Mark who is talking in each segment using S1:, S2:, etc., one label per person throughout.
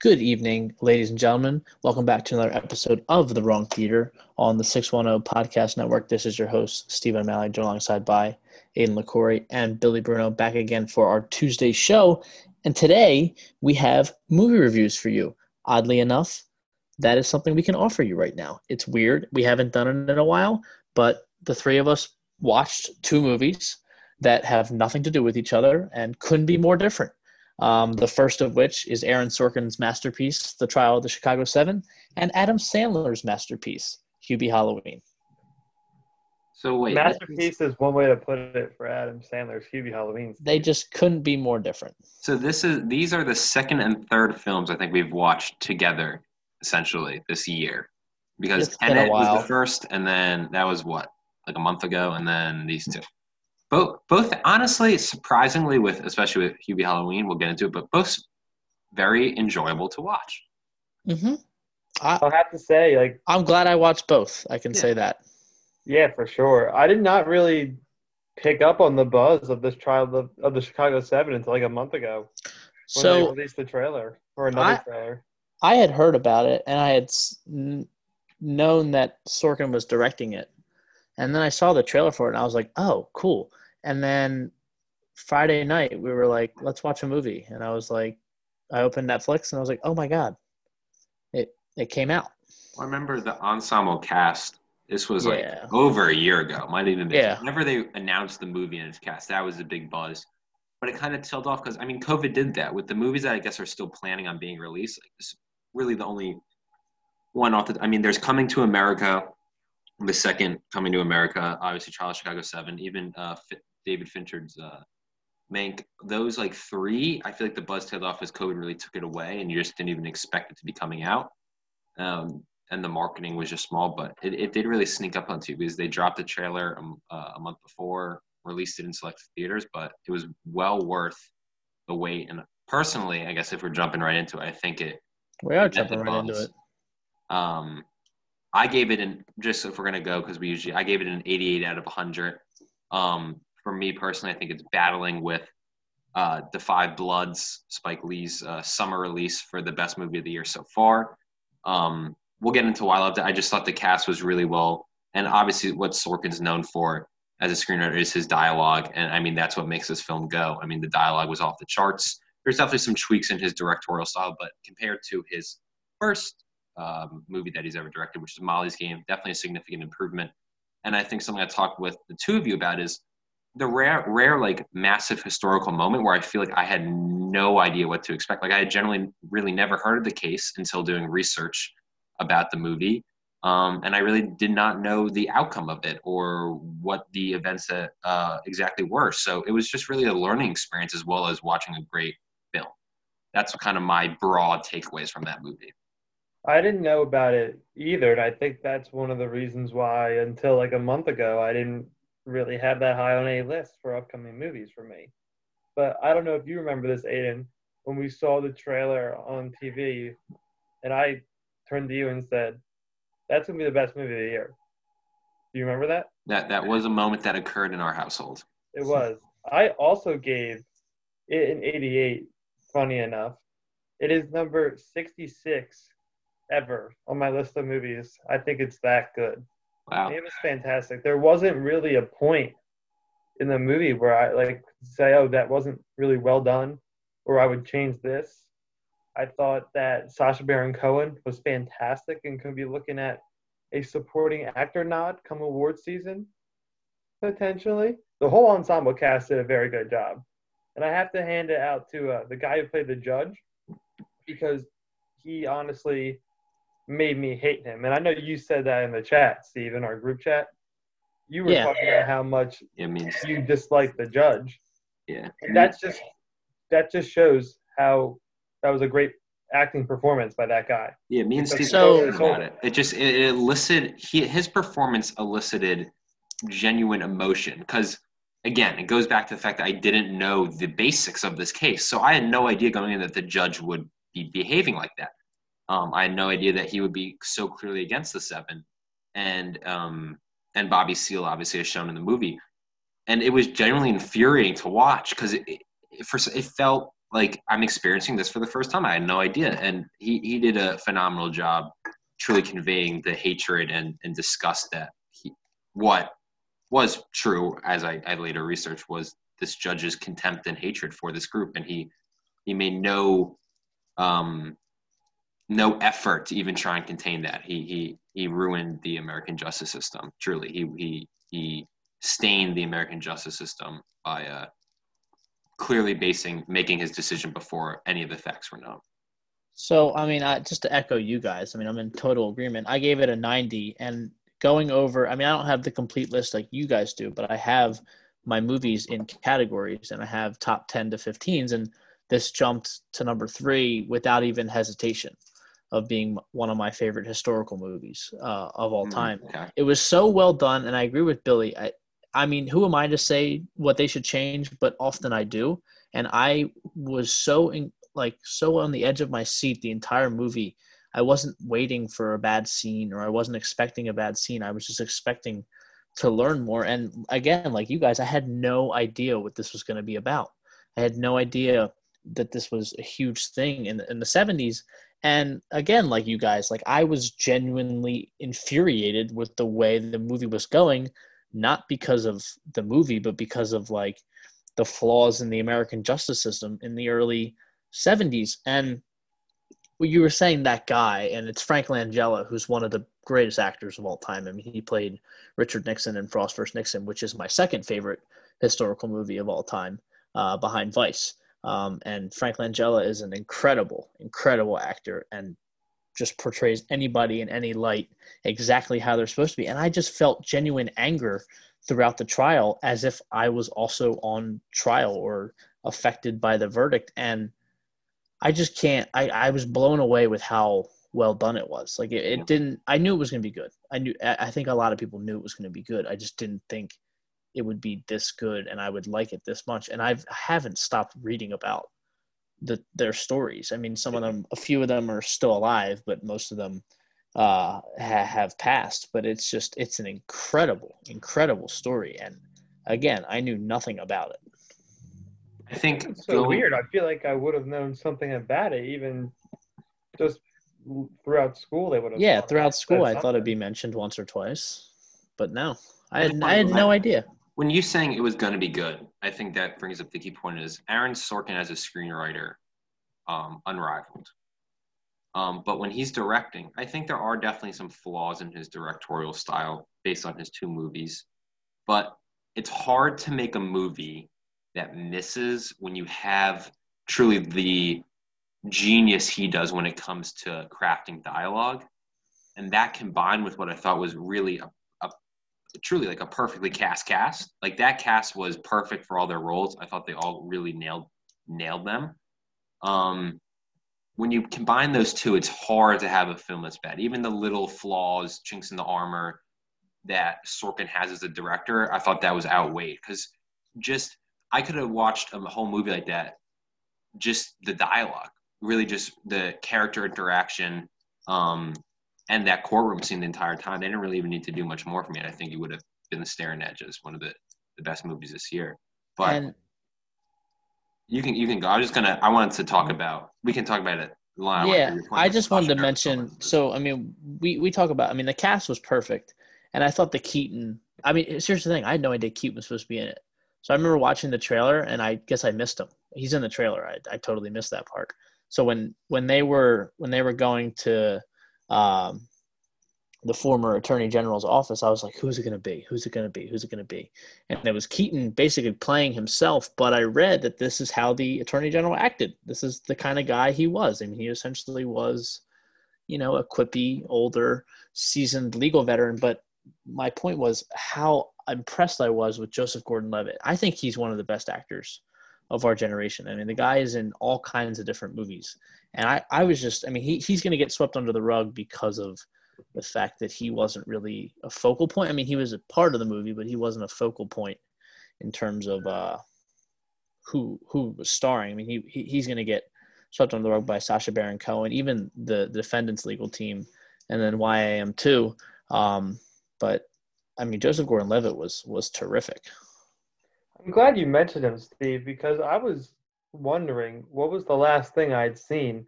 S1: Good evening, ladies and gentlemen. Welcome back to another episode of The Wrong Theater on the 610 Podcast Network. This is your host, Stephen O'Malley, joined alongside by Aidan LaCorey and Billy Bruno back again for our Tuesday show. And today we have movie reviews for you. Oddly enough, that is something we can offer you right now. It's weird. We haven't done it in a while, but the three of us watched two movies that have nothing to do with each other and couldn't be more different. Um, the first of which is Aaron Sorkin's masterpiece, The Trial of the Chicago Seven, and Adam Sandler's masterpiece, Hubie Halloween.
S2: So wait,
S3: Masterpiece is one way to put it for Adam Sandler's Hubie Halloween.
S1: They just couldn't be more different.
S2: So this is these are the second and third films I think we've watched together essentially this year, because
S1: It's been a
S2: Tenet was the first, and then that was what like a month ago, and then these two. Both, both honestly, surprisingly, with especially with Hubie Halloween, we'll get into it, but both very enjoyable to watch.
S1: hmm I,
S3: I'll have to say, like,
S1: I'm glad I watched both. I can
S2: Yeah.
S1: say that.
S3: yeah, for sure. I did not really pick up on the buzz of this trial of, of the Chicago Seven until like a month ago when they
S1: So
S3: released the trailer or another
S1: I-
S3: trailer.
S1: I had heard about it and I had s- n- known that Sorkin was directing it. And then I saw the trailer for it and I was like, oh, cool. And then Friday night, we were like, let's watch a movie. And I was like, I opened Netflix and I was like, oh my God, it, it came out.
S2: I remember the ensemble cast. This was like
S1: Yeah.
S2: over a year ago. Might even be.
S1: Yeah.
S2: Whenever they announced the movie and its cast, that was a big buzz. But it kind of tailed off because I mean, COVID did that with the movies that I guess are still planning on being released. Like, it's really the only one off the. I mean, there's Coming to America, the second Coming to America, obviously of Chicago Seven, even uh, F- David Fincher's uh, Mank. Those like three, I feel like the buzz tailed off as COVID really took it away, and you just didn't even expect it to be coming out. Um, and the marketing was just small, but it, it did really sneak up on you because they dropped the trailer um, uh, a month before, released it in select theaters, but it was well worth the wait. And personally, I guess if we're jumping right into it, I think it.
S1: We are jumping right into it.
S2: Um, I gave it an just if we're gonna go because we usually I gave it an 88 out of 100. Um, for me personally, I think it's battling with uh, The Five Bloods, Spike Lee's uh, summer release for the best movie of the year so far. Um, we'll get into why I loved it. I just thought the cast was really well, and obviously what Sorkin's known for as a screenwriter is his dialogue, and I mean that's what makes this film go. I mean the dialogue was off the charts. There's definitely some tweaks in his directorial style, but compared to his first um, movie that he's ever directed, which is Molly's Game, definitely a significant improvement. And I think something I talked with the two of you about is the rare, rare like massive historical moment where I feel like I had no idea what to expect. Like I had generally really never heard of the case until doing research about the movie. Um, and I really did not know the outcome of it or what the events that uh, exactly were. So it was just really a learning experience as well as watching a great film. That's kind of my broad takeaways from that movie.
S3: I didn't know about it either, and I think that's one of the reasons why until like a month ago I didn't really have that high on a list for upcoming movies for me. But I don't know if you remember this, Aidan, when we saw the trailer on TV, and I turned to you and said, "That's gonna be the best movie of the year." Do you remember that?
S2: That that was a moment that occurred in our household.
S3: It was. I also gave it an 88. Funny enough, it is number 66 ever on my list of movies. I think it's that good.
S2: Wow.
S3: It was fantastic. There wasn't really a point in the movie where I like say, "Oh, that wasn't really well done," or I would change this. I thought that Sacha Baron Cohen was fantastic and could be looking at a supporting actor nod come award season, potentially. The whole ensemble cast did a very good job, and I have to hand it out to uh, the guy who played the judge because he honestly made me hate him. And I know you said that in the chat, Steve, in our group chat. You were
S1: Yeah.
S3: talking about how much
S2: I mean,
S3: you dislike the judge.
S2: yeah.
S3: And that's just that just shows how that was a great acting performance by that guy.
S2: Yeah, me and Steve
S1: So-
S2: talked about it. It just it, it elicited he his performance elicited genuine emotion because again, it goes back to the fact that I didn't know the basics of this case, so I had no idea going in that the judge would be behaving like that. Um, I had no idea that he would be so clearly against the seven, and um, and Bobby Seale obviously as shown in the movie, and it was genuinely infuriating to watch because it, it, it, for, it felt like I'm experiencing this for the first time. I had no idea, and he he did a phenomenal job, truly conveying the hatred and and disgust that he what was true as I, I later researched was this judge's contempt and hatred for this group, and he he made no um no effort to even try and contain that. He he he ruined the American justice system. Truly, he he he stained the American justice system by uh, clearly basing making his decision before any of the facts were known.
S1: So, I mean, I, just to echo you guys, I mean, I'm in total agreement. I gave it a 90, and going over, I mean, I don't have the complete list like you guys do, but I have my movies in categories, and I have top 10 to 15s, and this jumped to number three without even hesitation of being one of my favorite historical movies uh, of all mm, time. Okay. It was so well done, and I agree with Billy. I, I mean, who am I to say what they should change? But often I do, and I was so in, like so on the edge of my seat the entire movie. I wasn't waiting for a bad scene, or I wasn't expecting a bad scene. I was just expecting to learn more. And again, like you guys, I had no idea what this was going to be about. I had no idea that this was a huge thing in in the 70s and again, like you guys, like I was genuinely infuriated with the way the movie was going, not because of the movie, but because of like the flaws in the American justice system in the early 70s. And well, you were saying that guy, and it's Frank Langella, who's one of the greatest actors of all time. I mean, he played Richard Nixon in Frost vs. Nixon, which is my second favorite historical movie of all time, uh, behind Vice. Um, and Frank Langella is an incredible, incredible actor and just portrays anybody in any light exactly how they're supposed to be. And I just felt genuine anger throughout the trial as if I was also on trial or affected by the verdict. And I just can't, I, I was blown away with how well done it was. Like it, it didn't, I knew it was going to be good. I knew, I think a lot of people knew it was going to be good. I just didn't think it would be this good and I would like it this much. And I've, I haven't stopped reading about the, their stories. I mean, some of them, a few of them are still alive, but most of them uh, ha- have passed. But it's just, it's an incredible, incredible story. And again, I knew nothing about it.
S2: I think
S3: it's so going, weird. I feel like I would have known something about it, even just throughout school. They would have.
S1: Yeah, throughout school, I thought it'd be mentioned once or twice, but no, I had, I had no idea
S2: when you saying it was going to be good, I think that brings up the key point is Aaron Sorkin as a screenwriter, um, unrivaled. Um, but when he's directing, I think there are definitely some flaws in his directorial style based on his two movies. But it's hard to make a movie that misses when you have truly the genius he does when it comes to crafting dialogue. And that combined with what I thought was really a truly like a perfectly cast cast. Like that cast was perfect for all their roles. I thought they all really nailed nailed them. Um, when you combine those two, it's hard to have a film that's bad. Even the little flaws, chinks in the armor that Sorkin has as a director, I thought that was outweighed because just I could have watched a whole movie like that. Just the dialogue, really, just the character interaction, um, and that courtroom scene the entire time. They didn't really even need to do much more for me. And I think it would have been The Staring Edges, one of the, the best movies this year. But and, you can you can go. I was just gonna. I wanted to talk about. We can talk about it.
S1: Line. Yeah, I just wanted to mention. So I mean, we we talk about. I mean, the cast was perfect, and I thought the Keaton. I mean, here's the thing. I had no idea Keaton was supposed to be in it. So I remember watching the trailer, and I guess I missed him. He's in the trailer. I I totally missed that part. So when when they were when they were going to um, the former attorney general's office, I was like, who's it going to be? Who's it going to be? Who's it going to be? And it was Keaton basically playing himself. But I read that this is how the attorney general acted. This is the kind of guy he was. I mean, he essentially was, you know, a quippy, older, seasoned legal veteran. But my point was how impressed I was with Joseph Gordon Levitt. I think he's one of the best actors of our generation. I mean, the guy is in all kinds of different movies. And I, I was just, I mean, he, he's going to get swept under the rug because of the fact that he wasn't really a focal point. I mean, he was a part of the movie, but he wasn't a focal point in terms of uh, who who was starring. I mean, he, he he's going to get swept under the rug by Sacha Baron Cohen, even the, the defendant's legal team, and then YAM too. Um, but I mean, Joseph Gordon-Levitt was was terrific.
S3: I'm glad you mentioned him, Steve, because I was wondering what was the last thing I'd seen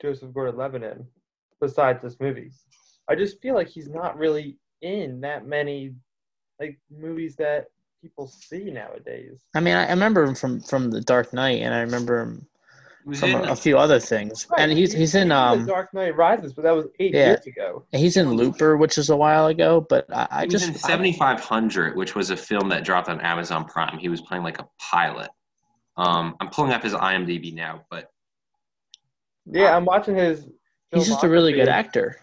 S3: Joseph Gordon-Levitt in besides this movie. I just feel like he's not really in that many like movies that people see nowadays.
S1: I mean, I, I remember him from from The Dark Knight, and I remember him from
S2: in
S1: a, a few other things.
S3: Right,
S1: And he's he's in
S3: The
S1: um
S3: Dark Knight Rises, but that was eight
S1: Yeah.
S3: years ago.
S1: he's in Looper, which is a while ago. But I, I
S2: he was
S1: just
S2: in 7500 which was a film that dropped on amazon prime he was playing like a pilot um, i'm pulling up his imdb now but
S3: Yeah, I'm watching his.
S1: he's just a really good actor.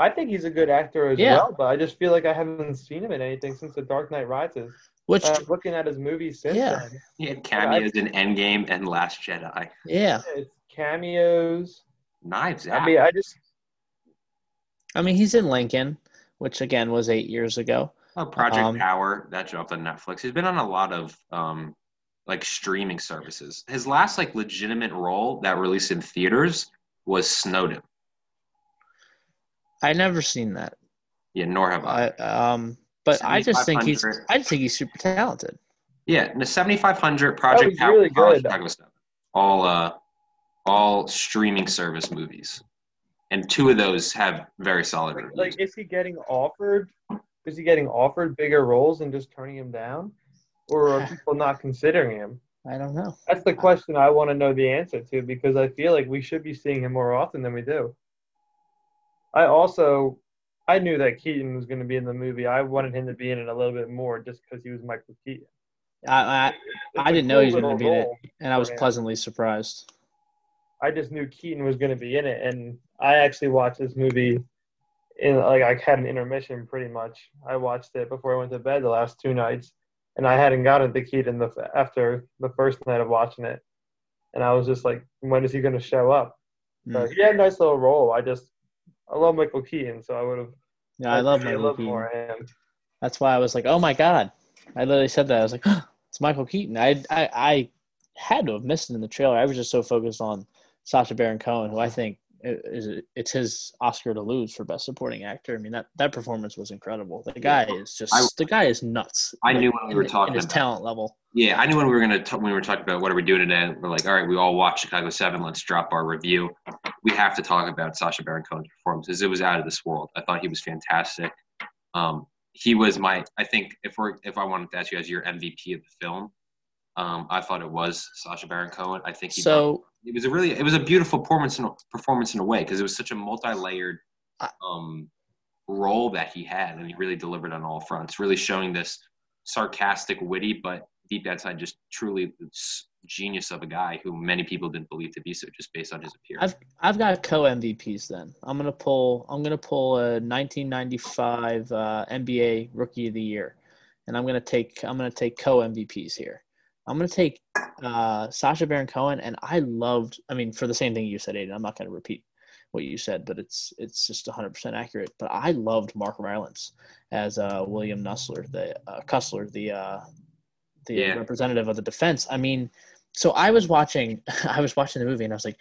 S3: I think he's a good actor as
S1: Yeah.
S3: well, but I just feel like I haven't seen him in anything since The Dark Knight Rises.
S1: Which
S3: Uh, looking at his movies since
S1: Yeah.
S3: then,
S2: he had cameos in endgame and last jedi
S1: yeah,
S3: it's cameos.
S2: knives out
S3: I mean, I just
S1: I mean he's in Lincoln, which again was eight years ago.
S2: oh, project
S1: um,
S2: power that dropped on netflix he's been on a lot of um, like streaming services his last like legitimate role that released in theaters was snowden
S1: I never seen that.
S2: yeah nor have i
S1: I um, but I just think he's I just think he's super talented.
S2: Yeah, the 7500 Project
S3: was
S2: Power,
S3: really good.
S2: Chicago 7. All uh all streaming service movies. And two of those have very solid reviews.
S3: like, is he getting offered? Is he getting offered bigger roles and just turning him down, or are people not considering him?
S1: I don't know.
S3: That's the question I want to know the answer to because I feel like we should be seeing him more often than we do. I also, I knew that Keaton was going to be in the movie. I wanted him to be in it a little bit more just because he was Michael Keaton.
S1: I I, I didn't know he was gonna be in it. and I was pleasantly surprised.
S3: I just knew Keaton was going to be in it, and I actually watched this movie. In like I had an intermission pretty much. I watched it before I went to bed the last two nights, and I hadn't gotten to Keaton the after the first night of watching it, and I was just like, when is he going to show up? So
S1: Mm.
S3: he had a nice little role. I just I love Michael Keaton, so I would have.
S1: Yeah, I love Michael Keaton.
S3: more of him.
S1: That's why I was like, oh my god. I literally said that. I was like, it's Michael Keaton. I, I I had to have missed it in the trailer. I was just so focused on Sacha Baron Cohen, who I think is it's his Oscar to lose for best supporting actor. I mean that that performance was incredible. The guy is just
S2: I-
S1: the guy is nuts.
S2: I knew when we were
S1: in-
S2: talking
S1: in his
S2: about-
S1: talent level.
S2: Yeah, I knew when we were gonna talk, when we were talking about what are we doing today. We're like, all right, we all watched Chicago Seven. Let's drop our review. We have to talk about Sacha Baron Cohen's performance it was out of this world. I thought he was fantastic. Um, he was my. I think if we're if I wanted to ask you as your MVP of the film, um, I thought it was Sacha Baron Cohen. I think he
S1: So
S2: it was a really it was a beautiful performance in a, performance in a way because it was such a multi-layered um, role that he had and he really delivered on all fronts really showing this sarcastic witty but deep inside just truly genius of a guy who many people didn't believe to be so just based on his appearance
S1: I've I've got co MVPs. Then I'm gonna pull I'm gonna pull a 1995 uh, NBA Rookie of the Year, and I'm gonna take I'm gonna take co MVPs here. I'm gonna take uh, Sacha Baron Cohen, and I loved. I mean, for the same thing you said, Aidan. I'm not gonna repeat what you said, but it's it's just 100 percent accurate. But I loved Mark Rylance as uh, William Nussler, the uh, Kunstler, the uh, the
S2: Yeah.
S1: representative of the defense. I mean, so I was watching I was watching the movie, and I was like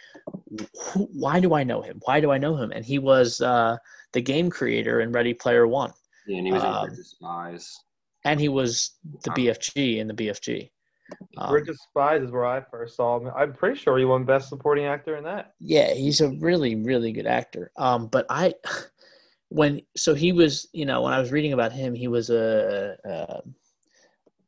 S1: why do I know him? Why do I know him? And he was uh, the game creator in Ready Player One,
S2: yeah, and he was in
S1: um,
S2: Bridge of Spies.
S1: and he was the BFG in the BFG. Um,
S3: Bridge of Spies is where I first saw him. I'm pretty sure he won Best Supporting Actor in that.
S1: yeah, he's a really, really good actor. Um, but I, when so he was, you know, when I was reading about him, he was a, a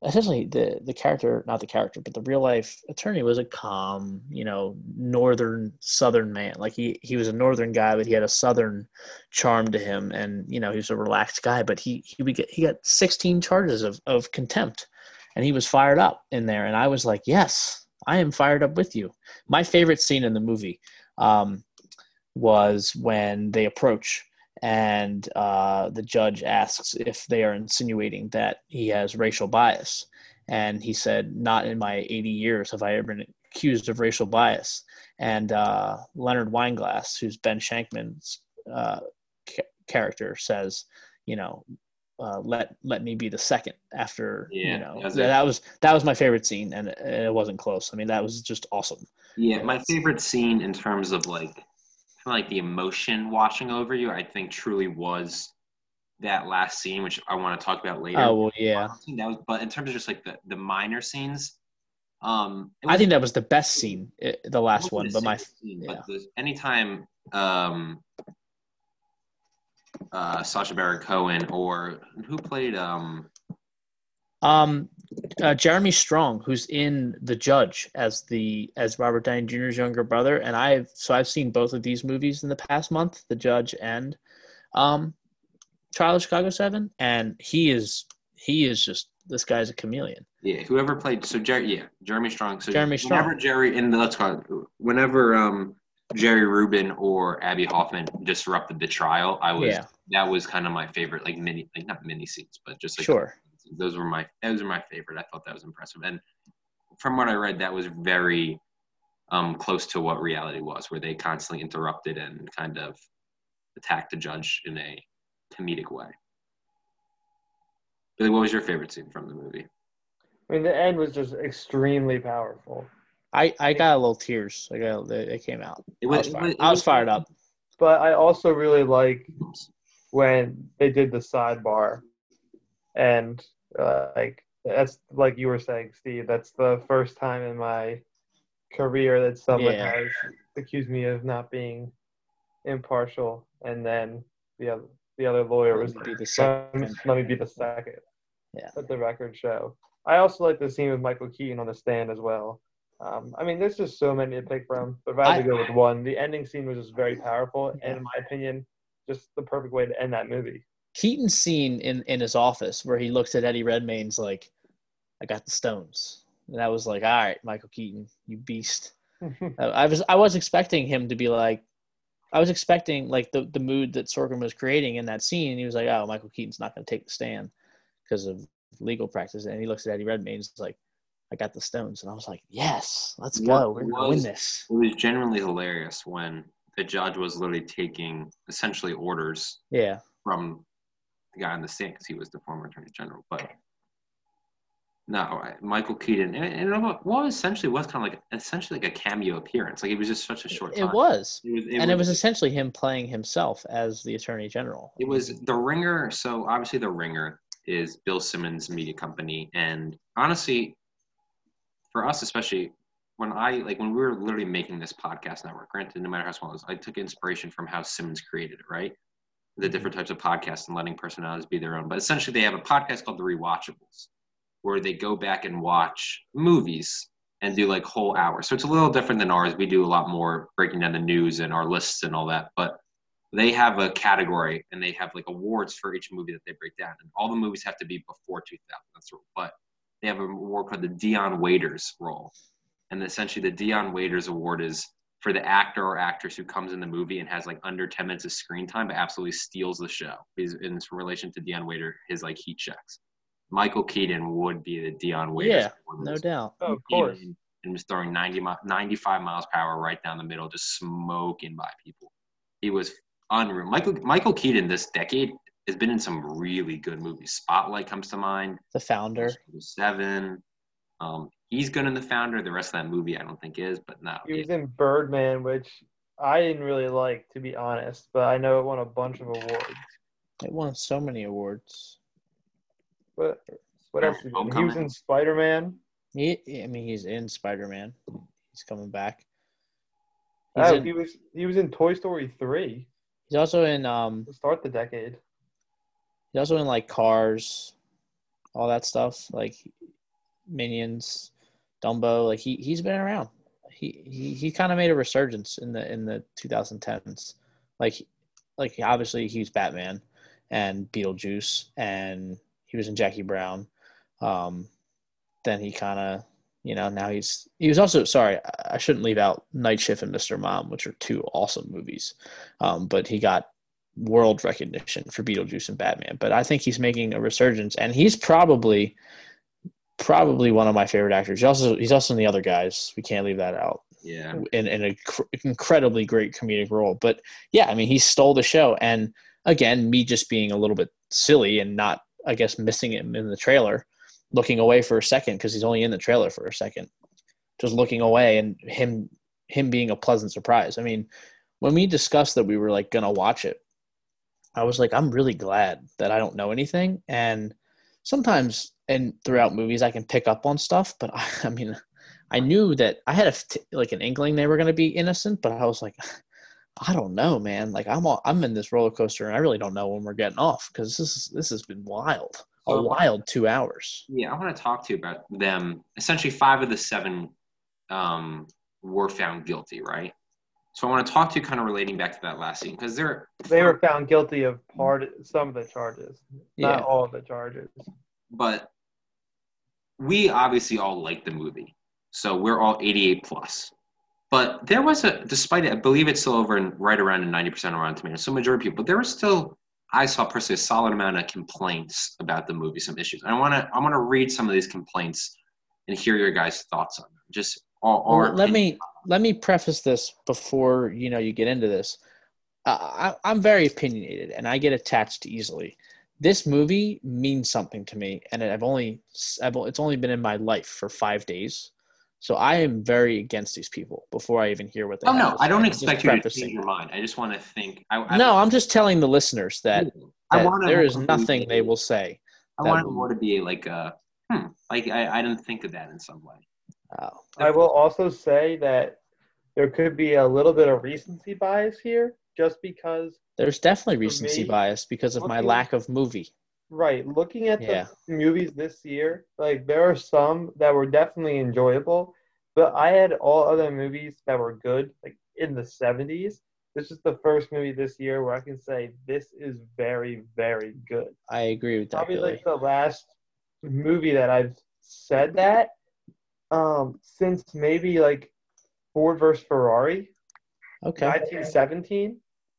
S1: essentially the the character, not the character, but the real life attorney was a calm, you know, northern southern man. Like he he was a northern guy, but he had a southern charm to him, and you know, he was a relaxed guy. But he he would get he got 16 charges of of contempt, and he was fired up in there, and I was like, yes, I am fired up with you. My favorite scene in the movie um, was when they approach and uh, the judge asks if they are insinuating that he has racial bias. And he said, Not in my 80 years have I ever been accused of racial bias. And uh, Leonard Weinglass, who's Ben Shenkman's uh, ca- character, says, You know, uh, let let me be the second after
S2: Yeah,
S1: you know that,
S2: it.
S1: that was that was my favorite scene and it, it wasn't close i mean that was just awesome
S2: Yeah, my favorite scene in terms of like kind of like the emotion washing over you, I think truly was that last scene, which I want to talk about later.
S1: oh well yeah
S2: That was, but in terms of just like the, the minor scenes, Um, it
S1: I think that was the best scene, eh, the last one. But my
S2: scene,
S1: yeah.
S2: but the, anytime um, uh, Sacha Baron Cohen or who played um,
S1: um, uh, Jeremy Strong, who's in The Judge as the as Robert Downey Jr.'s younger brother, and I've so I've seen both of these movies in the past month, The Judge and um, Trial of Chicago Seven, and he is he is just this guy's a chameleon.
S2: yeah whoever played so Jerry yeah Jeremy Strong so
S1: Jeremy Strong. whenever.
S2: Jerry in the let's call it whenever um, Jerry Rubin or Abbie Hoffman disrupted the trial I was
S1: Yeah.
S2: that was kind of my favorite like mini like not mini scenes but just like
S1: Sure.
S2: those were my those are my favorite. I thought that was impressive, and from what I read, that was very um, close to what reality was, where they constantly interrupted and kind of attacked the judge in a comedic way. Billy, what was your favorite scene from the movie?
S3: I mean, the end was just extremely powerful.
S1: I, I got a little tears. I got they, they came out.
S2: It
S1: I was, fired,
S2: it
S1: I was fired up.
S3: But I also really like when they did the sidebar, and uh, like that's like you were saying, Steve. That's the first time in my career that someone
S1: Yeah.
S3: has accused me of not being impartial, and then the other the other lawyer was
S1: Let me be the
S3: let me,
S1: second.
S3: let me be the second.
S1: Yeah.
S3: Let the record show. I also like the scene with Michael Keaton on the stand as well. Um, I mean, there's just so many to pick from, but if I had to go with one, the ending scene was just very powerful, and in my opinion, just the perfect way to end that movie.
S1: Keaton's scene in, in his office where he looks at Eddie Redmayne's like, I got the stones. And that was like, all right, Michael Keaton, you beast. I I was I was expecting him to be like, I was expecting like the, the mood that Sorkin was creating in that scene. And he was like, oh, Michael Keaton's not going to take the stand because of legal practice. And he looks at Eddie Redmayne's like, I got the stones. And I was like, yes, let's go. We're going to win this.
S2: It was genuinely hilarious when the judge was literally taking essentially orders
S1: Yeah.
S2: from the guy on the stand because he was the former attorney general. But no, Michael Keaton, and, and it well, essentially was kind of like essentially like a cameo appearance. Like it was just such a short time.
S1: It was.
S2: It was,
S1: and it was essentially him playing himself as the attorney general.
S2: It was the Ringer. So obviously, the Ringer is Bill Simmons' media company, and honestly, for us especially, when I like when we were literally making this podcast network, granted, no matter how small it was, I took inspiration from how Simmons created it, right? The mm-hmm. different types of podcasts and letting personalities be their own. But essentially, they have a podcast called The Rewatchables, where they go back and watch movies and do like whole hours. So it's a little different than ours. We do a lot more breaking down the news and our lists and all that, but they have a category and they have like awards for each movie that they break down. And all the movies have to be before 2000. That's but they have an award called the Dion Waiters role. And essentially the Dion Waiters award is for the actor or actress who comes in the movie and has like under 10 minutes of screen time but absolutely steals the show. Is in relation to Dion Waiter, his like heat checks. Michael Keaton would be the Dion Waiters.
S1: Yeah,
S2: award
S1: No doubt.
S3: Oh, of course.
S2: in and was throwing 90, mi- 95 miles per hour right down the middle, just smoking by people. He was unreal. Michael Michael Keaton this decade has been in some really good movies. Spotlight comes to mind.
S1: The founder.
S2: Seven. Um, he's good in The Founder. The rest of that movie, I don't think is, but no.
S3: He was in Birdman, which I didn't really like, to be honest, but I know it won a bunch of awards.
S1: It won so many awards.
S3: But what else? Did he, he was in Spider Man.
S1: He, I mean, he's in Spider Man. He's coming back. He's,
S3: Oh,
S1: in-
S3: he was he was in Toy Story three
S1: he's also in um.
S3: start the decade.
S1: He's also in like Cars, all that stuff like Minions, Dumbo. Like he he's been around. He he he kind of made a resurgence in the in the 2010s. Like like obviously he's Batman and Beetlejuice and he was in Jackie Brown. Um, then he kind of you know now he's he was also sorry I- shouldn't leave out Night Shift and Mr. Mom which are two awesome movies. Um, but he got world recognition for Beetlejuice and Batman. But I think he's making a resurgence, and he's probably probably one of my favorite actors. He's also he's also in the other guys. We can't leave that out
S2: Yeah.
S1: in in an incredibly great comedic role. But yeah, I mean, he stole the show, and again, me just being a little bit silly and not, I guess, missing him in the trailer, looking away for a second because he's only in the trailer for a second, just looking away, and him him being a pleasant surprise. I mean, when we discussed that we were like gonna watch it, I was like, I'm really glad that I don't know anything, and sometimes and throughout movies I can pick up on stuff, but I, I mean, I knew that I had a like an inkling they were going to be innocent, but I was like, I don't know, man. Like I'm all, I'm in this roller coaster, and I really don't know when we're getting off because this is this has been wild, a wild two hours.
S2: Yeah, I want to talk to you about them. Essentially, five of the seven um, were found guilty, right? So I want to talk to you kind of relating back to that last scene because they're
S3: They were found guilty of part some of the charges,
S1: Yeah.
S3: not all of the charges.
S2: but we obviously all like the movie, so we're all 88 plus. But there was a, despite it, I believe it's still over and right around a 90% around tomatoes. So majority of people, but there was still, I saw personally a solid amount of complaints about the movie, some issues. I want to, I want to read some of these complaints and hear your guys' thoughts on them. Just
S1: Well, let me let me preface this before you know you get into this. Uh, I, I'm very opinionated, and I get attached easily. This movie means something to me, and I've only I've, it's only been in my life for five days, so I am very against these people before I even hear what they.
S2: Oh no, I don't expect you to change your mind. I just want to think. I, I,
S1: No, I'm just telling the listeners that,
S2: I
S1: that
S2: want
S1: there is nothing they will say.
S2: I want it more to be like a, hmm, like I, I didn't think of that in some way.
S1: Oh,
S3: I will also say that there could be a little bit of recency bias here, just because,
S1: there's definitely recency
S3: me,
S1: bias because of my lack of movie.
S3: right, looking at
S1: Yeah.
S3: the movies this year, like there are some that were definitely enjoyable, but I had all other movies that were good, like in the 70s. This is the first movie this year where I can say this is very, very good.
S1: I agree with that,
S3: Probably
S1: Billy.
S3: like the last movie that I've said that um, since maybe like Ford versus Ferrari.
S1: Okay.
S3: 1917.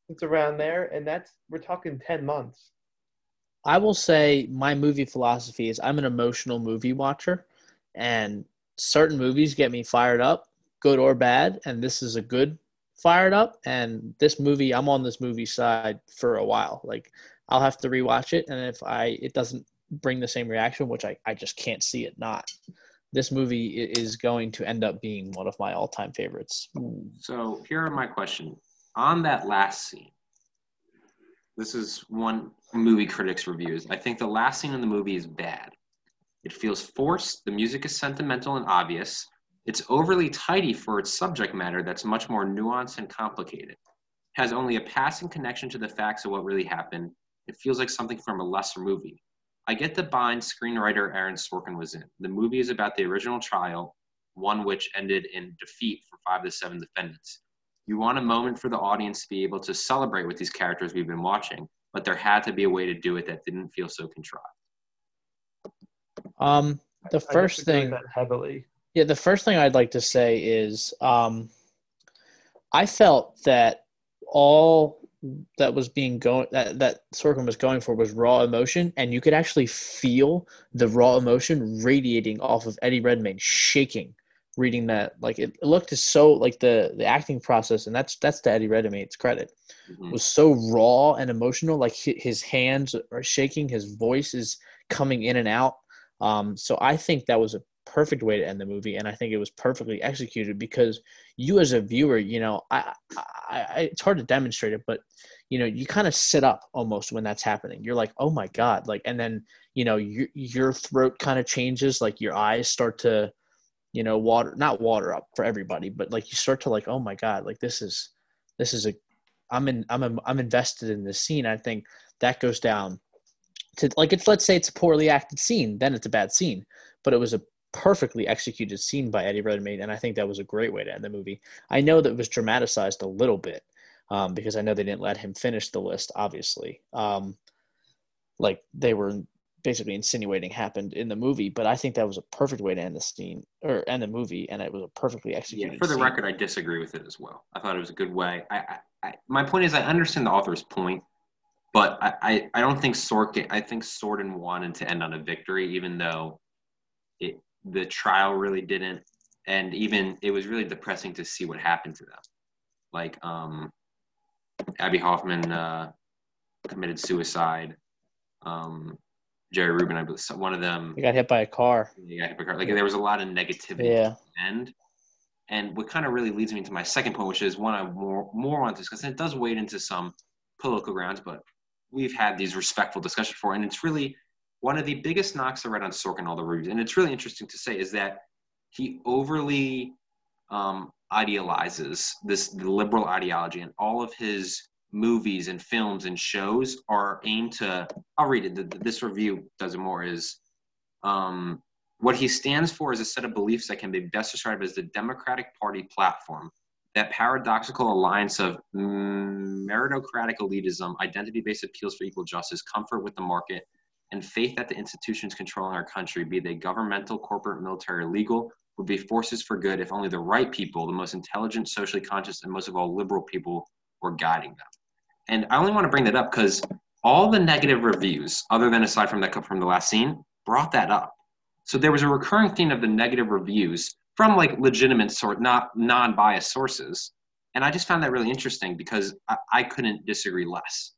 S3: It's around there, and that's we're talking 10 months.
S1: I will say my movie philosophy is I'm an emotional movie watcher, and certain movies get me fired up, good or bad, and this is a good fired up. And this movie, I'm on this movie side for a while. Like I'll have to rewatch it, and if I it doesn't bring the same reaction, which I I just can't see it not. This movie is going to end up being one of my all-time favorites.
S2: So here are my question. On that last scene, this is one movie critics reviews. I think the last scene in the movie is bad. It feels forced. The music is sentimental and obvious. It's overly tidy for its subject matter that's much more nuanced and complicated. It has only a passing connection to the facts of what really happened. It feels like something from a lesser movie. I get the bind screenwriter Aaron Sorkin was in. The movie is about the original trial, one which ended in defeat for five of the seven defendants. You want a moment for the audience to be able to celebrate with these characters we've been watching, but there had to be a way to do it that didn't feel so contrived.
S1: Um, the first
S3: disagree
S1: thing
S3: that heavily.
S1: Yeah, the first thing I'd like to say is um, I felt that all that was being going that that Sorkin was going for was raw emotion, and you could actually feel the raw emotion radiating off of Eddie Redmayne, shaking. Reading that, like it, it looked so like the the acting process, and that's that's to Eddie Redmayne's credit
S2: Mhm.
S1: was so raw and emotional. Like his hands are shaking, his voice is coming in and out. Um, so I think that was a perfect way to end the movie, and I think it was perfectly executed because you, as a viewer, you know, I, I, I it's hard to demonstrate it, but you know, you kind of sit up almost when that's happening. You're like, oh my god, like, and then you know, your your throat kind of changes, like your eyes start to, you know, water not water up for everybody, but like you start to like, oh my god, like this is this is a I'm in I'm I'm invested in this scene. I think that goes down to like it's let's say it's a poorly acted scene, then it's a bad scene. But it was a perfectly executed scene by Eddie Redmayne, and I think that was a great way to end the movie. I know that it was dramatized a little bit um, because I know they didn't let him finish the list, obviously. Um, like they were basically insinuating happened in the movie, but I think that was a perfect way to end the scene or end the movie, and it was a perfectly executed.
S2: Yeah, for the
S1: scene.
S2: record, I disagree with it as well. I thought it was a good way. I, I, I my point is, I understand the author's point, but I, I, I don't think Sorkin. I think Sorkin wanted to end on a victory, even though the trial really didn't, and even it was really depressing to see what happened to them. Like um, Abbie Hoffman uh, committed suicide. Um, Jerry Rubin, I believe, one of them.
S1: He got hit by a car.
S2: Yeah, hypocrite. Like there was a lot of negativity
S1: Yeah.
S2: and. And what kind of really leads me to my second point, which is one I more more want to discuss, and it does wade into some political grounds, but we've had these respectful discussions before, and it's really one of the biggest knocks I read on Sorkin all the reviews, and it's really interesting to say is that he overly um, idealizes this liberal ideology, and all of his movies and films and shows are aimed to. I'll read it. This review does it more. Is um, what he stands for is a set of beliefs that can be best described as the Democratic Party platform. That paradoxical alliance of meritocratic elitism, identity based appeals for equal justice, comfort with the market, and faith that the institutions controlling our country, be they governmental, corporate, military, or legal, would be forces for good if only the right people, the most intelligent, socially conscious, and most of all liberal people, were guiding them. And I only want to bring that up because all the negative reviews, other than aside from that from the last scene, brought that up. So there was a recurring theme of the negative reviews from like legitimate sort, not non-biased sources. And I just found that really interesting because I, I couldn't disagree less.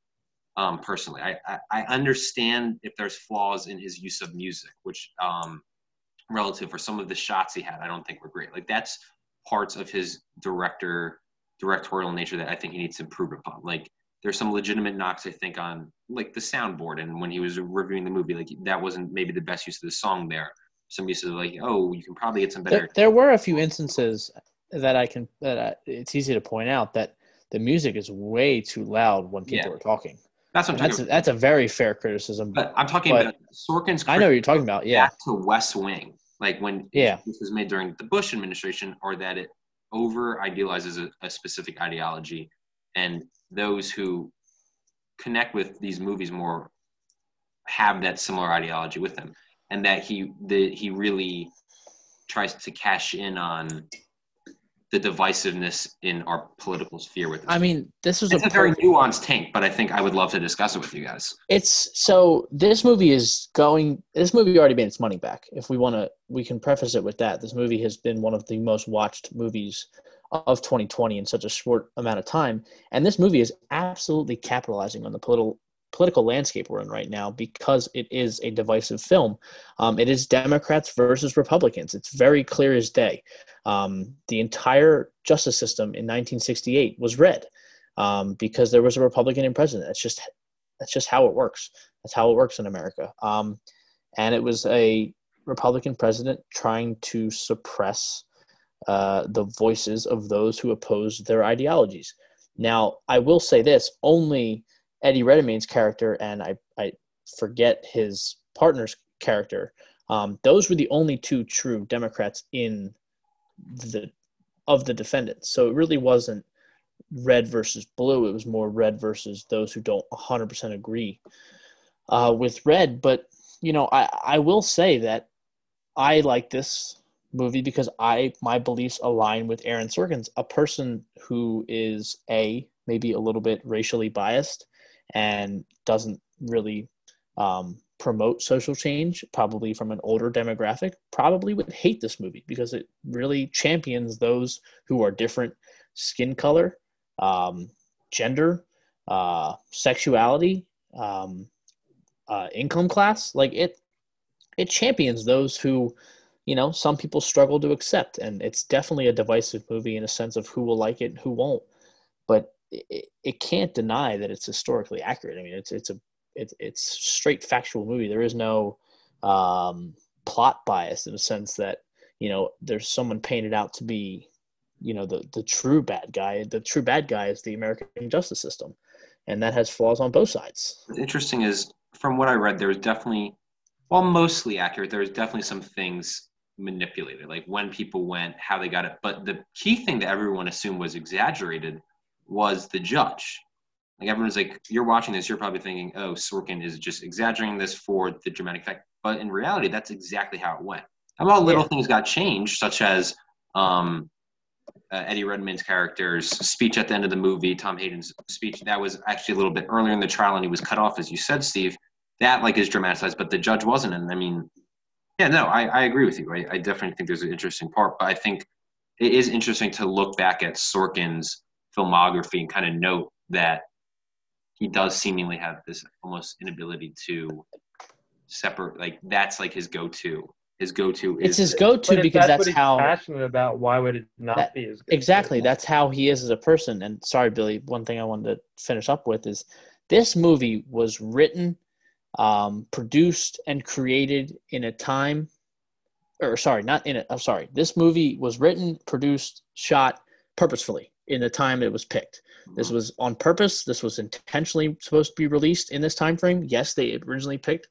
S2: Um, personally, I, I, I understand if there's flaws in his use of music, which um, relative for some of the shots he had, I don't think were great. Like that's parts of his director directorial nature that I think he needs to improve upon. Like there's some legitimate knocks I think on like the soundboard and when he was reviewing the movie, like that wasn't maybe the best use of the song there. Some uses like, oh, you can probably get some better.
S1: There, there were a few instances that I can that I, it's easy to point out that the music is way too loud when people yeah. are talking.
S2: That's what I'm
S1: that's a, that's a very fair criticism.
S2: But I'm talking but about Sorkin's.
S1: I know what you're talking about. Yeah.
S2: to West Wing, like when
S1: yeah.
S2: this was made during the Bush administration, or that it over idealizes a, a specific ideology, and those who connect with these movies more have that similar ideology with them, and that he the he really tries to cash in on the divisiveness in our political sphere with.
S1: I mean, this was
S2: it's a, a very nuanced take, but I think I would love to discuss it with you guys.
S1: It's so this movie is going. This movie already made its money back. If we want to, we can preface it with that. This movie has been one of the most watched movies of 2020 in such a short amount of time, and this movie is absolutely capitalizing on the political political landscape we're in right now because it is a divisive film. Um, it is Democrats versus Republicans. It's very clear as day. Um, the entire justice system in 1968 was red um, because there was a Republican in president. That's just that's just how it works. That's how it works in America. Um, and it was a Republican president trying to suppress uh, the voices of those who opposed their ideologies. Now, I will say this: only Eddie Redmayne's character and I, I forget his partner's character. Um, those were the only two true Democrats in the of the defendants. So it really wasn't red versus blue. It was more red versus those who don't 100% agree uh, with red. But you know, I I will say that I like this movie because I my beliefs align with Aaron Sorkin's, a person who is a maybe a little bit racially biased and doesn't really um, promote social change, probably from an older demographic, probably would hate this movie because it really champions those who are different skin color, um, gender, uh, sexuality, um, uh, income class. Like it, it champions those who, you know, some people struggle to accept, and it's definitely a divisive movie in a sense of who will like it and who won't. But it, it can't deny that it's historically accurate. I mean, it's it's a it's it's straight factual movie. There is no um, plot bias in the sense that you know there's someone painted out to be you know the the true bad guy. The true bad guy is the American justice system, and that has flaws on both sides.
S2: Interesting is from what I read, there was definitely, well, mostly accurate. There was definitely some things manipulated, like when people went, how they got it. But the key thing that everyone assumed was exaggerated was the judge. Like everyone's like, you're watching this, you're probably thinking, oh, Sorkin is just exaggerating this for the dramatic effect. But in reality, that's exactly how it went. How about little yeah. things got changed, such as um, uh, Eddie Redmayne's character's speech at the end of the movie, Tom Hayden's speech. That was actually a little bit earlier in the trial, and he was cut off, as you said, Steve. That like is dramatized, but the judge wasn't. And I mean, yeah, no, I, I agree with you. I, I definitely think there's an interesting part, but I think it is interesting to look back at Sorkin's filmography and kind of note that he does seemingly have this almost inability to separate like that's like his go-to his go-to
S1: it's his go-to because that's,
S3: that's
S1: how
S3: passionate about why would it not
S1: that,
S3: be his
S1: exactly that's how he is as a person and sorry billy one thing i wanted to finish up with is this movie was written um, produced and created in a time or sorry, not in it. I'm sorry. This movie was written, produced, shot purposefully in the time it was picked. This was on purpose. This was intentionally supposed to be released in this time frame. Yes, they originally picked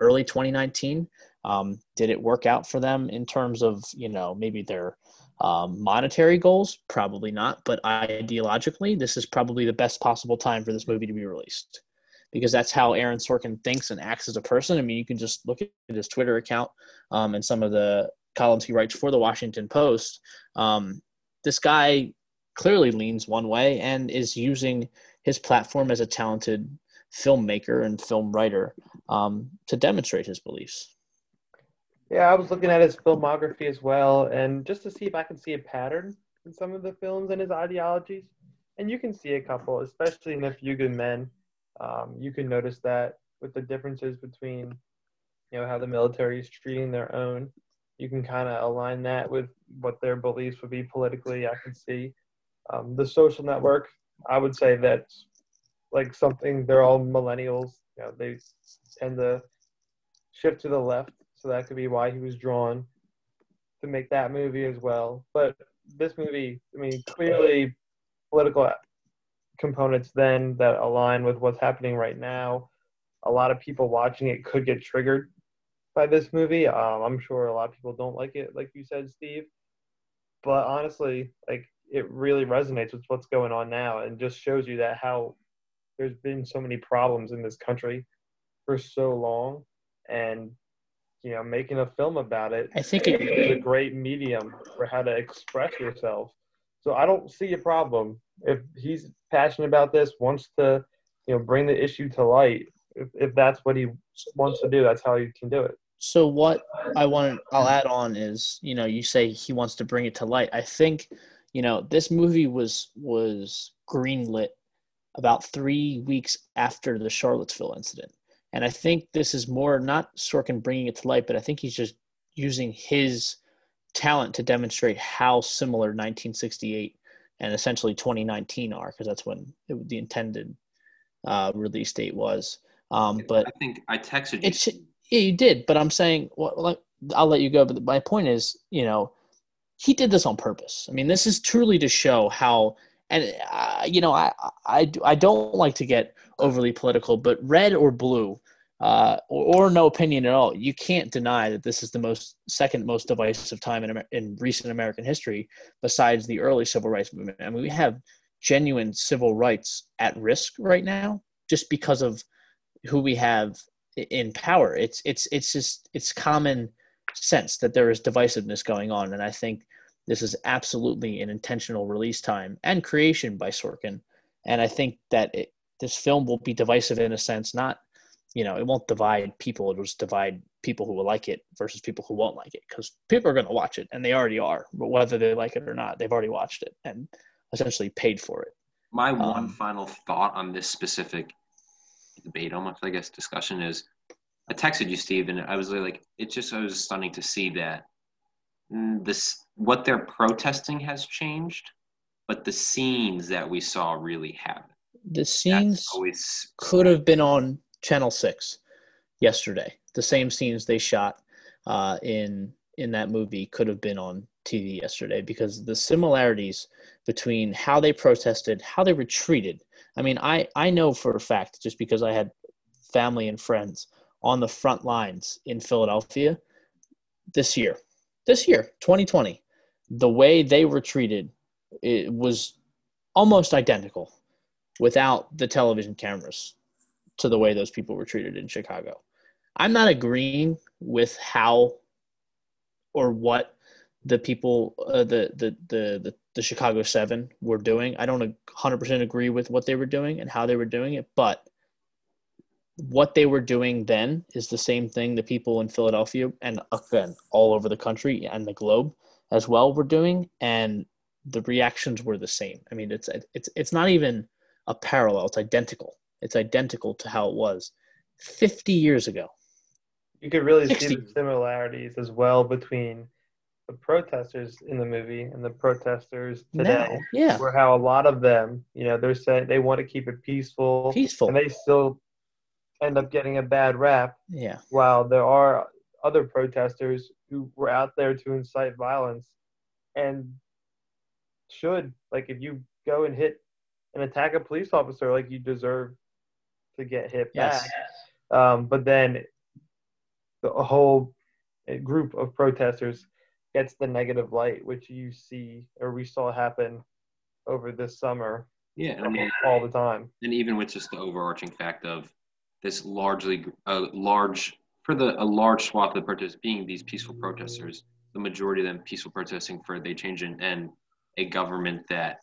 S1: early 2019. Um, did it work out for them in terms of you know maybe their um, monetary goals? Probably not. But ideologically, this is probably the best possible time for this movie to be released because that's how Aaron Sorkin thinks and acts as a person. I mean, you can just look at his Twitter account um, and some of the columns he writes for the Washington Post. Um, this guy clearly leans one way and is using his platform as a talented filmmaker and film writer um, to demonstrate his beliefs.
S3: Yeah, I was looking at his filmography as well, and just to see if I can see a pattern in some of the films and his ideologies. And you can see a couple, especially in A Few Good Men. Um, you can notice that with the differences between, you know, how the military is treating their own. You can kind of align that with what their beliefs would be politically. I can see um, the social network. I would say that like something. They're all millennials. You know, they tend to shift to the left, so that could be why he was drawn to make that movie as well. But this movie, I mean, clearly political components then that align with what's happening right now. A lot of people watching it could get triggered by this movie. Um, I'm sure a lot of people don't like it, like you said, Steve. But honestly, like it really resonates with what's going on now, and just shows you that how there's been so many problems in this country for so long, and you know, making a film about it.
S1: I think it
S3: is a great medium for how to express yourself. So I don't see a problem if he's passionate about this, wants to, you know, bring the issue to light. If, if that's what he wants to do, that's how he can do it.
S1: So what I want I'll add on is, you know, you say he wants to bring it to light. I think, you know, this movie was was greenlit about three weeks after the Charlottesville incident. And I think this is more not Sorkin bringing it to light, but I think he's just using his talent to demonstrate how similar 1968 and essentially 2019 are, because that's when it, the intended uh, release date was. Um, but
S2: I think I texted you.
S1: It's, yeah, you did, but I'm saying, well, I'll let you go. But my point is, you know, he did this on purpose. I mean, this is truly to show how, and uh, you know, I, I, I don't like to get overly political, but red or blue, uh, or, or, no opinion at all, you can't deny that this is the most second most divisive time in, in recent American history, besides the early civil rights movement. I mean, we have genuine civil rights at risk right now just because of who we have in power. It's it's it's just it's common sense that there is divisiveness going on, and I think this is absolutely an intentional release time and creation by Sorkin. And I think that it, this film will be divisive in a sense, not you know, it won't divide people. It'll just divide people who will like it versus people who won't like it because people are going to watch it and they already are. But whether they like it or not, they've already watched it and essentially paid for it.
S2: My um, one final thought on this specific debate, almost I guess discussion is, I texted you, Steve, and I was like, it's just I was stunning to see that this what they're protesting has changed, but the scenes that we saw really haven't.
S1: The scenes always could have been on Channel Six yesterday. The same scenes they shot uh, in in that movie could have been on TV yesterday because the similarities between how they protested, how they retreated. I mean, I I know for a fact just because I had family and friends on the front lines in Philadelphia this year. This year, 2020, the way they retreated it was almost identical without the television cameras to the way those people were treated in Chicago. I'm not agreeing with how or what the people, uh, the, the, the, the, the Chicago Seven were doing. I don't 100% agree with what they were doing and how they were doing it, but what they were doing then is the same thing the people in Philadelphia and uh, again all over the country and the globe as well were doing, and the reactions were the same. I mean, it's it's it's not even a parallel; it's identical. It's identical to how it was 50 years ago.
S3: You could really 60. see the similarities as well between the protesters in the movie and the protesters today.
S1: Now, yeah.
S3: Where how a lot of them, you know, they're saying they want to keep it peaceful.
S1: Peaceful.
S3: And they still end up getting a bad rap.
S1: Yeah.
S3: While there are other protesters who were out there to incite violence and should like if you go and hit and attack a police officer like you deserve to get hit
S1: Yes.
S3: back um, but then the whole group of protesters gets the negative light which you see or we saw happen over this summer
S2: Yeah, I mean,
S3: all the time
S2: and even with just the overarching fact of this largely a large for the a large swath of the protesters being these peaceful protesters, the majority of them peaceful protesting for they change and a government that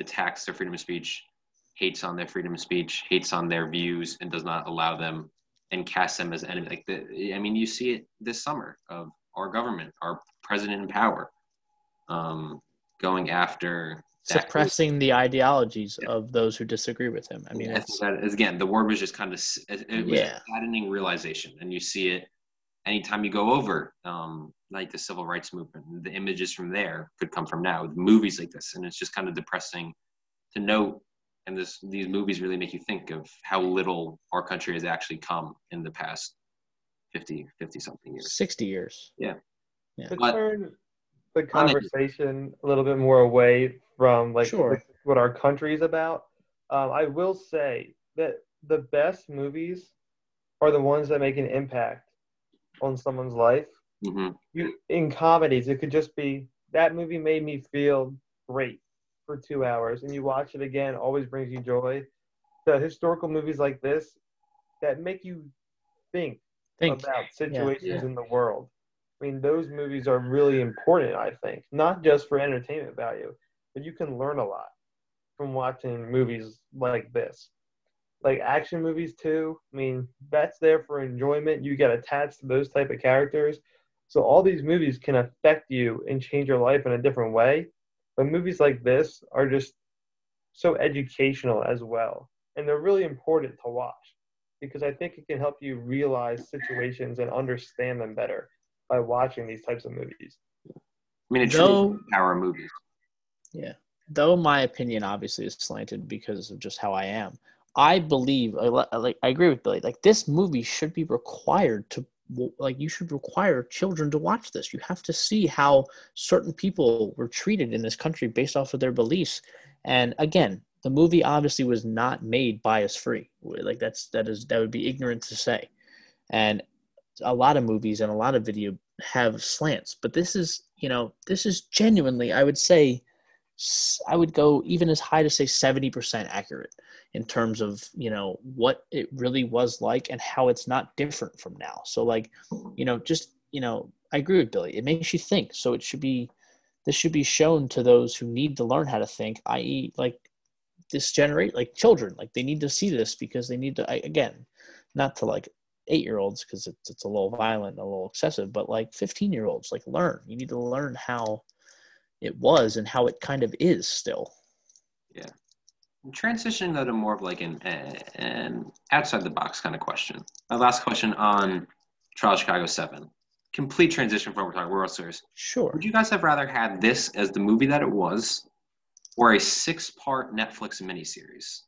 S2: attacks their freedom of speech, hates on their freedom of speech, hates on their views, and does not allow them and casts them as enemy. Like the, I mean, you see it this summer of our government, our president in power, um, going after.
S1: Suppressing the ideologies of those who disagree with him. I mean,
S2: I
S1: it's
S2: that is- again, the word was just kind of it it was
S1: Yeah.
S2: a saddening realization, and you see it anytime you go over um, like the civil rights movement. The images from there could come from now, with movies like this, and it's just kind of depressing to note. And this these movies really make you think of how little our country has actually come in the past 50, 50 something years.
S1: sixty years. Yeah.
S3: To
S2: But-
S3: turn the conversation a little bit more away from like
S1: Sure.
S3: like, what our country is about, um, I will say that the best movies are the ones that make an impact on someone's life.
S2: hmm
S3: You in comedies, it could just be that movie made me feel great for two hours, and you watch it again, always brings you joy. The historical movies like this that make you think
S1: Think
S3: about situations
S2: Yeah.
S3: in the world. I mean, those movies are really important, I think, not just for entertainment value, but you can learn a lot from watching movies like this. Like action movies too. I mean, that's there for enjoyment. You get attached to those type of characters. So all these movies can affect you and change your life in a different way. But movies like this are just so educational as well. And they're really important to watch because I think it can help you realize situations and understand them better by watching these types of movies.
S2: I mean, it's
S1: Though-
S2: power movies.
S1: Though my opinion obviously is slanted because of just how I am. I believe, like, I agree with Billy. Like, this movie should be required to, like, you should require children to watch this. You have to see how certain people were treated in this country based off of their beliefs. And again, the movie obviously was not made bias free. Like, that's that is that would be ignorant to say. And a lot of movies and a lot of video have slants, but this is, you know, this is genuinely, I would say, I would go even as high to say 70% accurate in terms of, you know, what it really was like and how it's not different from now. So like, you know, just, you know, I agree with Billy. It makes you think. So it should be this should be shown to those who need to learn how to think, i.e. like this generate like children, like they need to see this because they need to I, again, not to like 8-year-olds because it's it's a little violent, and a little excessive, but like 15-year-olds like learn. You need to learn how it was and how it kind of is still. Yeah.
S2: Transition though to more of like an an outside the box kind of question. My last question on Trial of Chicago Seven. Complete transition from what we're talking World Series.
S1: Sure.
S2: Would you guys have rather had this as the movie that it was, or a six-part Netflix miniseries?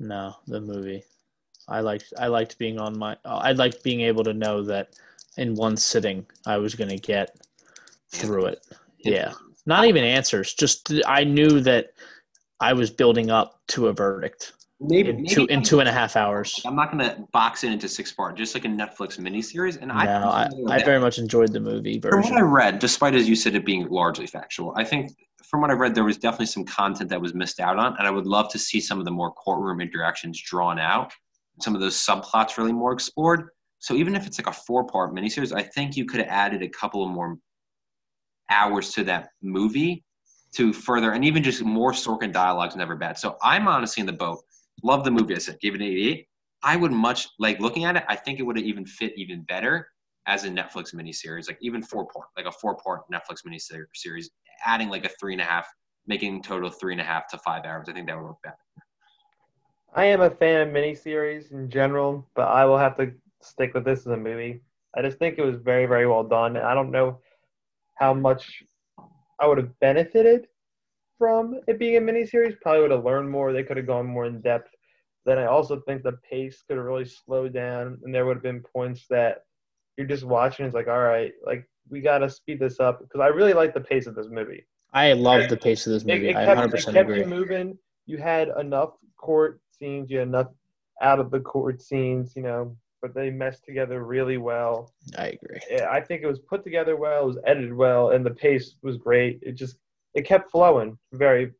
S1: No, the movie. I liked I liked being on my I liked being able to know that in one sitting I was going to get through it. Yeah. Not even answers, just I knew that I was building up to a verdict
S2: Maybe,
S1: in
S2: maybe
S1: in two and a half hours.
S2: I'm not gonna box it into six part, just like a Netflix miniseries. And
S1: No,
S2: I,
S1: I, I very much enjoyed the movie version.
S2: from what. I read, despite as you said it being largely factual, I think from what I read there was definitely some content that was missed out on, and I would love to see some of the more courtroom interactions drawn out, some of those subplots really more explored. So even if it's like a four part miniseries, I think you could have added a couple of more hours to that movie to further, and even just more Sorkin dialogues never bad. So I'm honestly in the boat. Love the movie. I said gave it an 88. I would much like looking at it. I think it would have even fit even better as a Netflix miniseries, like even four part, like a four part Netflix miniseries, adding like a three and a half, making total three and a half to five hours. I think that would work better.
S3: I am a fan of miniseries in general, but I will have to stick with this as a movie. I just think it was very, very well done. I don't know how much I would have benefited from it being a miniseries. Probably would have learned more. They could have gone more in depth. Then I also think the pace could have really slowed down, and there would have been points that you're just watching. It's like, all right, like we gotta speed this up because I really like the pace of this movie.
S1: I love the pace of this movie.
S3: it
S1: I
S3: kept,
S1: 100
S3: it
S1: percent
S3: kept
S1: agree.
S3: you moving. You had enough court scenes. You had enough out of the court scenes. You know, but they meshed together really well.
S1: I agree.
S3: Yeah, I think it was put together well. It was edited well, and the pace was great. It just it kept flowing very,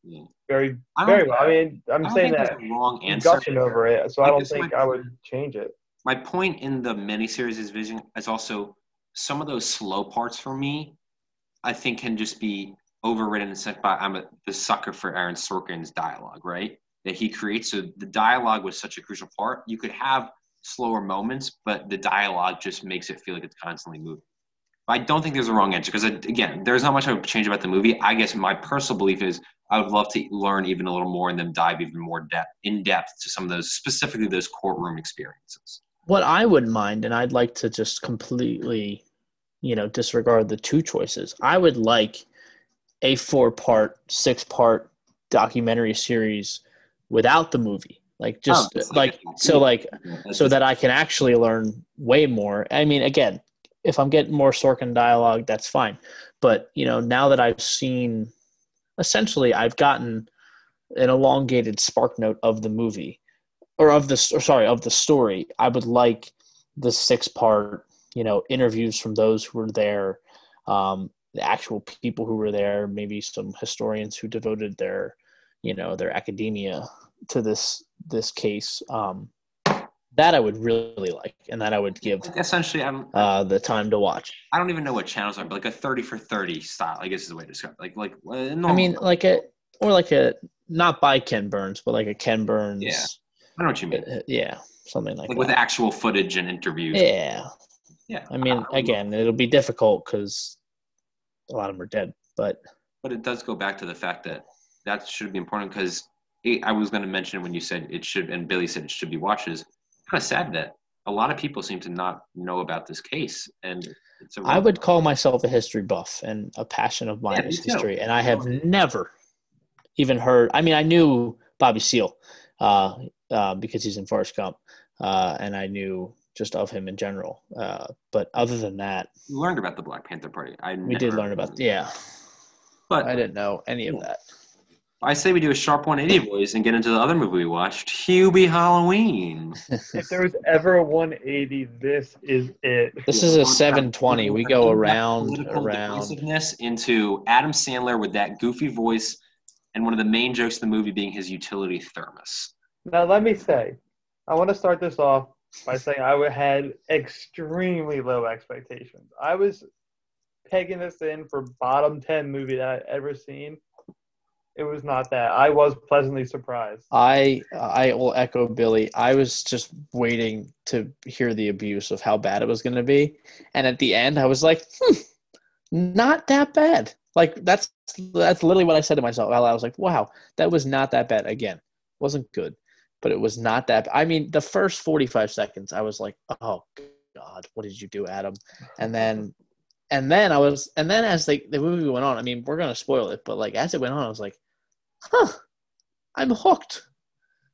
S3: very, very well. I mean, I'm
S2: I
S3: saying that
S2: there's a wrong
S3: I'm
S2: answer.
S3: gushing over it, so I
S2: Like,
S3: don't think I would change it.
S2: my point in the miniseries is vision is also some of those slow parts for me, I think can just be overridden and sent by I'm a, the sucker for Aaron Sorkin's dialogue, right? That he creates. So the dialogue was such a crucial part. You could have slower moments, but the dialogue just makes it feel like it's constantly moving. I don't think there's a wrong answer because uh, again, there's not much I would change about the movie. I guess my personal belief is I would love to learn even a little more and then dive even more depth in depth to some of those specifically those courtroom experiences.
S1: What I wouldn't mind, and I'd like to just completely, you know, disregard the two choices. I would like a four-part, six-part documentary series without the movie, like just
S2: Oh,
S1: like
S2: like
S1: so, like so that I can actually learn way more. I mean, again, if I'm getting more Sorkin dialogue, that's fine. But you know, now that I've seen, essentially, I've gotten an elongated spark note of the movie, or of the or sorry of the story. I would like the six part, you know, interviews from those who were there, um, the actual people who were there, maybe some historians who devoted their, you know, their academia to this this case. Um, that I would really like, and that I would give
S2: essentially, I'm,
S1: uh, the time to watch.
S2: I don't even know what channels are, but like a thirty for thirty style. I guess is the way to describe. It. Like like uh,
S1: I mean, like a or like a not by Ken Burns, but like a Ken Burns.
S2: Yeah. I know what you mean.
S1: uh, yeah, something like,
S2: Like
S1: that.
S2: with actual footage and interviews.
S1: yeah,
S2: Yeah.
S1: I mean,
S2: Uh,
S1: again, it'll be difficult because a lot of them are dead. But
S2: But it does go back to the fact that that should be important because I was going to mention when you said it should, and Billy said it should be watched. Is kind of sad that a lot of people seem to not know about this case, and
S1: I would call myself a history buff, and a passion of mine
S2: Yeah,
S1: is history, and I have never even heard. I mean, I knew Bobby Seale uh, uh, because he's in Forrest Gump, uh, and I knew just of him in general. Uh, but other than that,
S2: We learned about the Black Panther Party. I
S1: we did learn about. Yeah,
S2: But
S1: I didn't know any of that.
S2: I say we do a sharp 180, boys, and get into the other movie we watched, Hubie Halloween.
S3: If there was ever a 180, this is it.
S1: This is a 720.
S2: we're
S1: We
S2: gonna
S1: go around, around.
S2: into Adam Sandler with that goofy voice, and one of the main jokes of the movie being his utility thermos.
S3: Now, let me say, I want to start this off by saying I had extremely low expectations. I was pegging this in for bottom 10 movie that I'd ever seen. It was not that. I was pleasantly surprised.
S1: I I will echo Billy. I was just waiting to hear the abuse of how bad it was going to be, and at the end, I was like, hmm, not that bad. Like that's that's literally what I said to myself. I was like, wow, that was not that bad. Again, wasn't good, but it was not that. I mean, the first forty five seconds, I was like, oh God, what did you do, Adam? And then. And then I was, and then as they, the movie went on, I mean, we're gonna spoil it, but like as it went on, I was like, "Huh, I'm hooked."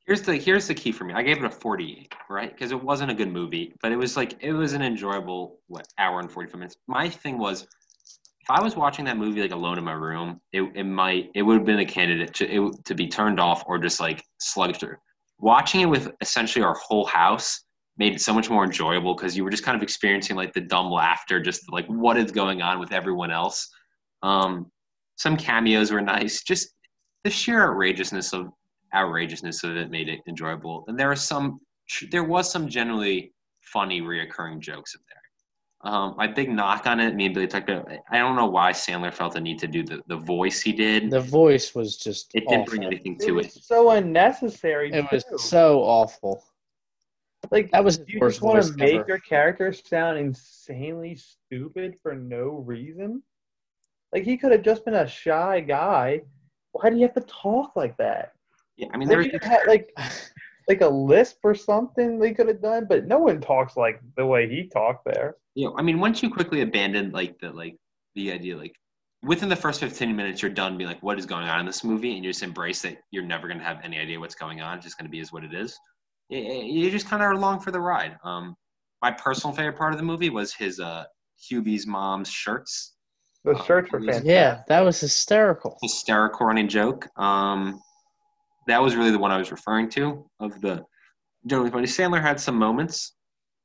S2: Here's the here's the key for me. I gave it a 48, right? Because it wasn't a good movie, but it was like it was an enjoyable what hour and 45 minutes. My thing was, if I was watching that movie like alone in my room, it, it might it would have been a candidate to it, to be turned off or just like slugged through. Watching it with essentially our whole house made it so much more enjoyable because you were just kind of experiencing like the dumb laughter, just like what is going on with everyone else. Um, some cameos were nice. Just the sheer outrageousness of outrageousness of it made it enjoyable. And there are some, there was some generally funny reoccurring jokes in there. Um, my big knock on it, me and Billy talked about. I don't know why Sandler felt the need to do the, the voice he did.
S1: The voice was just
S2: it didn't
S1: awful.
S2: bring anything
S3: It
S2: to
S3: was
S2: it.
S3: so unnecessary.
S1: It was so awful.
S3: like
S1: That was his
S3: you
S1: worst
S3: just want to make
S1: ever.
S3: your character sound insanely stupid for no reason. Like he could have just been a shy guy. Why do you have to talk like that?
S2: Yeah, I mean,
S3: They could have had like like a lisp or something they could have done, but no one talks like the way he talked there.
S2: you know, I mean, once you quickly abandon like the like the idea, like within the first fifteen minutes, you're done being like, what is going on in this movie, and you just embrace that you're never going to have any idea what's going on. It's just going to be is what it is. You just kind of are along for the ride. Um, my personal favorite part of the movie was his uh Hubie's mom's shirts.
S3: The shirts were
S2: it
S3: fantastic.
S1: Yeah, that was hysterical.
S2: hysterical running joke. Um, that was really the one I was referring to of the Joey Funny. Sandler had some moments.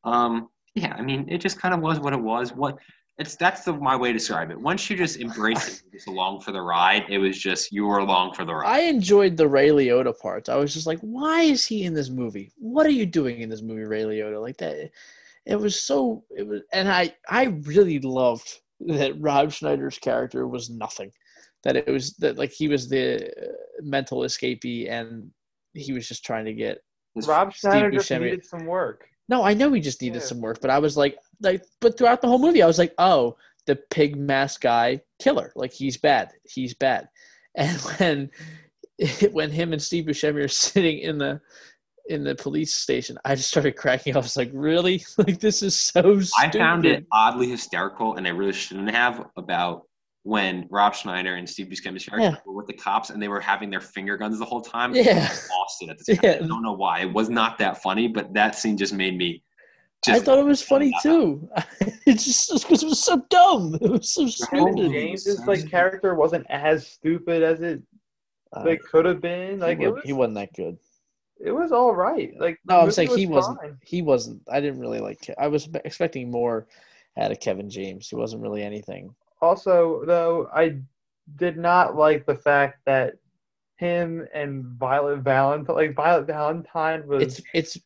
S2: Um, yeah, I mean, it just kind of was what it was. What it's that's the my way to describe it. Once you just embrace it, you're just along for the ride. It was just you were along for the ride.
S1: I enjoyed the Ray Liotta parts. I was just like, why is he in this movie? What are you doing in this movie, Ray Liotta? Like that, it was so. It was, and I I really loved that Rob Schneider's character was nothing. That it was that like he was the uh, mental escapee, and he was just trying to get.
S2: His-
S3: Rob Schneider
S1: Steve
S3: just
S1: Buscemi-
S3: needed some work.
S1: No, I know he just needed
S3: Yeah.
S1: some work, but I was like, like, but throughout the whole movie, I was like, oh, the pig mask guy killer, like he's bad, he's bad, and when when him and Steve Buscemi are sitting in the in the police station, I just started cracking up. I was like, really, like this is so stupid.
S2: I found it oddly hysterical, and I really shouldn't have about when Rob Schneider and Steve Buscemi
S1: Yeah.
S2: were with the cops and they were having their finger guns the whole time.
S1: Yeah.
S2: I lost it at the time.
S1: Yeah.
S2: I don't know why. It was not that funny, but that scene just made me.
S1: I thought it was funny too. it's just because it was so dumb. It was so
S3: Kevin
S1: stupid.
S3: James's like character wasn't as stupid as it
S1: Uh,
S3: like could have been. Like
S1: he,
S3: it was,
S1: he wasn't that good.
S3: It was all right. Like
S1: No, I'm
S3: movie
S1: saying he
S3: was
S1: wasn't. He wasn't. I didn't really like. I was expecting more out of Kevin James. He wasn't really anything.
S3: Also, though, I did not like the fact that him and Violet Valentine, like Violet Valentine, was
S1: It's it's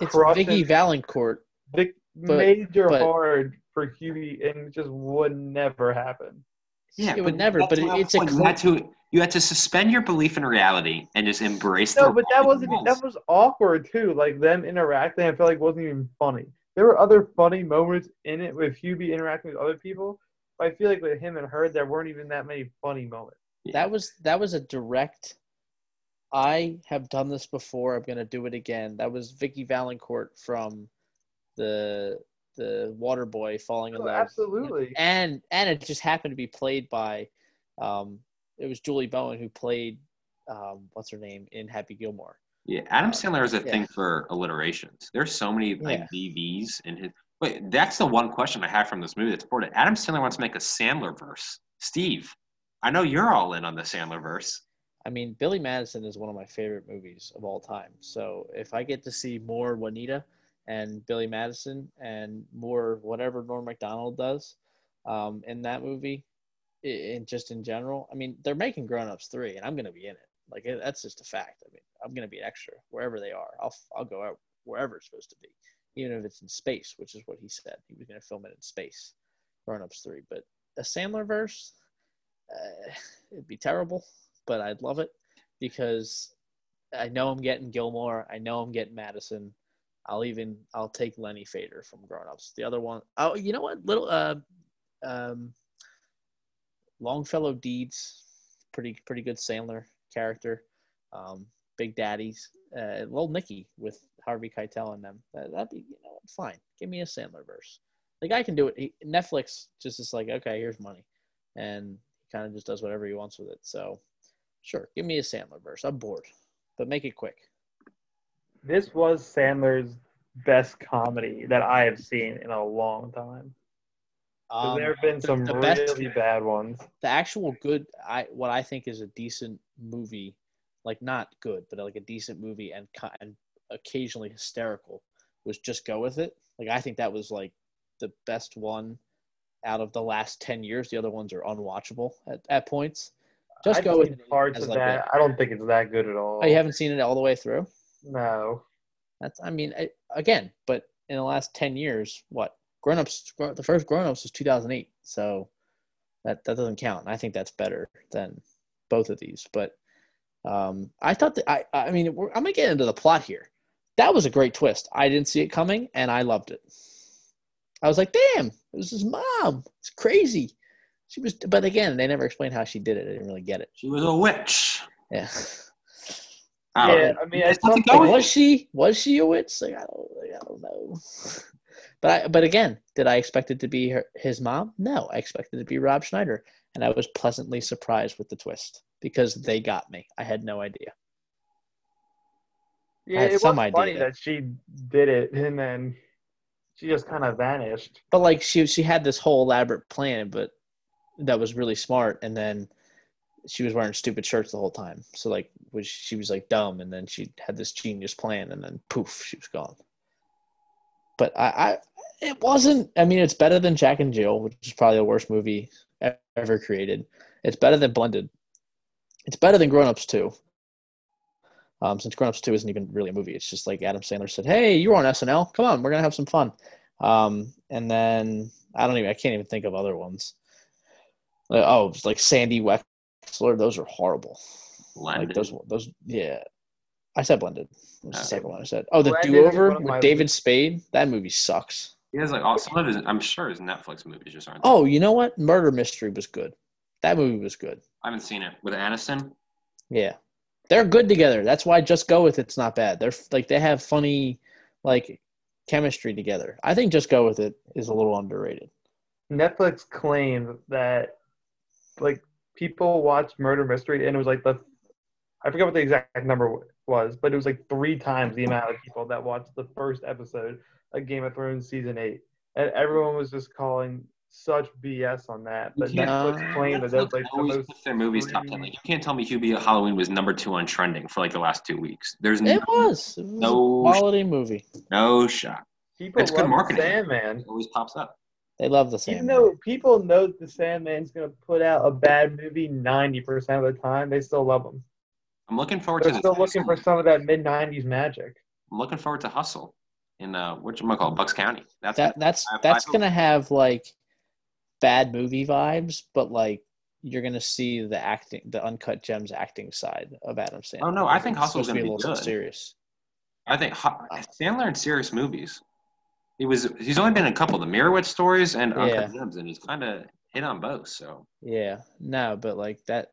S1: it's
S3: crushing
S1: Vicki Vallencourt.
S3: Vic,
S1: but-
S3: major
S1: but-
S3: hard for Huey, and just would never happen.
S2: yeah,
S1: it would never. But it, it's a
S2: point. you
S1: cr-
S2: had to you had to suspend your belief in reality and just embrace.
S3: No,
S2: the
S3: but that wasn't.
S2: walls.
S3: That was awkward too. Like them interacting, I feel like wasn't even funny. There were other funny moments in it with Hubie interacting with other people. But I feel like with him and her, there weren't even that many funny moments.
S1: that was that was a direct. I have done this before. I'm gonna do it again. That was Vicki Vallencourt from the the Waterboy falling in
S3: Oh,
S1: love.
S3: absolutely.
S1: and and it just happened to be played by um it was Julie Bowen who played um what's her name in Happy Gilmore.
S2: Yeah, Adam
S1: Uh,
S2: Sandler is a
S1: yeah.
S2: thing for alliterations. There's so many like
S1: Yeah.
S2: VVs in his. Wait, that's the one question I have from this movie that's important. Adam Sandler wants to make a Sandler verse. Steve, I know you're all in on the Sandler verse.
S1: I mean, Billy Madison is one of my favorite movies of all time. So if I get to see more Juanita and Billy Madison and more whatever Norm Macdonald does um, in that movie, just in general, I mean, they're making Grown Ups three, and I'm going to be in it. Like that's just a fact. I mean, I'm going to be an extra wherever they are. I'll I'll go out wherever it's supposed to be, even if it's in space, which is what he said. He was going to film it in space. Grown Ups three, but a Sandler verse, uh, it'd be terrible, but I'd love it because I know I'm getting Gilmore. I know I'm getting Madison. I'll even I'll take Lenny Feder from Grown Ups. The other one, oh, you know what? Little uh, um, Longfellow Deeds, pretty pretty good Sandler character. Um, Big Daddies, uh, Little Nicky with Harvey Keitel and them. That, that'd be you know fine. Give me a Sandler verse. The guy can do it. He, Netflix just is like, okay, here's money, and he kind of just does whatever he wants with it. So, sure, give me a Sandler verse. I'm bored, but make it quick.
S3: This was Sandler's best comedy that I have seen in a long time.
S1: Um,
S3: there have been
S1: the-
S3: some
S1: the best-
S3: really bad ones.
S1: the actual good i what i think is a decent movie like not good but like a decent movie and and occasionally hysterical was just go with it like i think that was like the best one out of the last 10 years the other ones are unwatchable at, at points just
S3: I've
S1: go with it
S3: parts of
S1: like
S3: that. I don't think it's that good at all.
S1: oh you haven't seen it all the way through
S3: No.
S1: that's i mean I, again but in the last 10 years what grown-ups the first grown-ups was 2008 so that that doesn't count i think that's better than both of these but um i thought that i i mean we're, i'm gonna get into the plot here that was a great twist i didn't see it coming and i loved it i was like damn it was his mom it's crazy she was but again they never explained how she did it i didn't really get it
S2: She was a witch.
S1: yeah
S2: I don't
S3: Yeah,
S2: know.
S3: I mean,
S2: There's
S3: at
S2: nothing
S3: some
S2: going-
S1: Like, was she was she a witch? Like I don't, I don't know. But I, but again, did I expect it to be her, his mom? No, I expected it to be Rob Schneider, and I was pleasantly surprised with the twist because they got me. I had no idea.
S3: Yeah,
S1: had
S3: it was
S1: some
S3: funny
S1: idea.
S3: that she did it, and then She just kind of vanished.
S1: But like she she had this whole elaborate plan, but that was really smart, and then she was wearing stupid shirts the whole time. So like, was she was like dumb, and then she had this genius plan, and then poof, she was gone. But I, I it wasn't. I mean, it's better than Jack and Jill, which is probably the worst movie ever created. It's better than Blended. It's better than Grown Ups too. Um, since Grown Ups Two isn't even really a movie, it's just like Adam Sandler said, "Hey, you were on SNL. Come on, we're gonna have some fun." Um, and then I don't even. I can't even think of other ones. Like, oh, like Sandy Wexler. Those are horrible.
S2: Blended.
S1: Like those. Those. Yeah. I said blended. What's the
S2: Okay.
S1: second one I said? Oh, the
S3: Blended
S1: Do Over with
S3: my
S1: David
S3: least-
S1: Spade. That movie sucks.
S2: He has like all, some of his. I'm sure his Netflix movies just aren't.
S1: Oh, you know what? Murder Mystery was good. That movie was good.
S2: I haven't seen it with Aniston.
S1: Yeah, they're good together. That's why Just Go with It's not bad. They're like they have funny, like chemistry together. I think Just Go with It is a little underrated.
S3: Netflix claimed that like people watched Murder Mystery and it was like the I forget what the exact number was, but it was like three times the amount of people that watched the first episode of Game of Thrones season eight, and everyone was just calling such BS on that. But
S2: You can't-
S3: Netflix claimed that that was
S2: Netflix
S3: like the
S2: always
S3: most.
S2: puts their movies top ten. Like you can't tell me Hubie Halloween was number two on trending for like the last two weeks. There's no,
S1: It was. It was
S2: No
S1: a quality movie.
S2: no shot.
S3: People
S2: It's good
S3: love
S2: marketing.
S3: Sandman.
S2: It always pops up.
S1: They love the Sandman.
S3: Even though people know the Sandman's gonna put out a bad movie ninety percent of the time, they still love him.
S2: I'm looking forward
S3: They're
S2: to
S3: still
S2: this
S3: looking for some of that mid '90s magic.
S2: I'm looking forward to Hustle in uh, what you might call Bucks County. That's
S1: that that's
S2: I- I
S1: that's
S2: hope-
S1: gonna have like bad movie vibes, but like you're gonna see the acting, the uncut gems acting side of Adam Sandler.
S2: Oh, no, I think
S1: It's
S2: Hustle's gonna be
S1: a little
S2: good.
S1: serious.
S2: I think Hu- Sandler in serious movies. He was he's only been in a couple, the Meyerowitz stories and Uncut Gems, and he's kind of hit on both. So
S1: Yeah, no, but like that,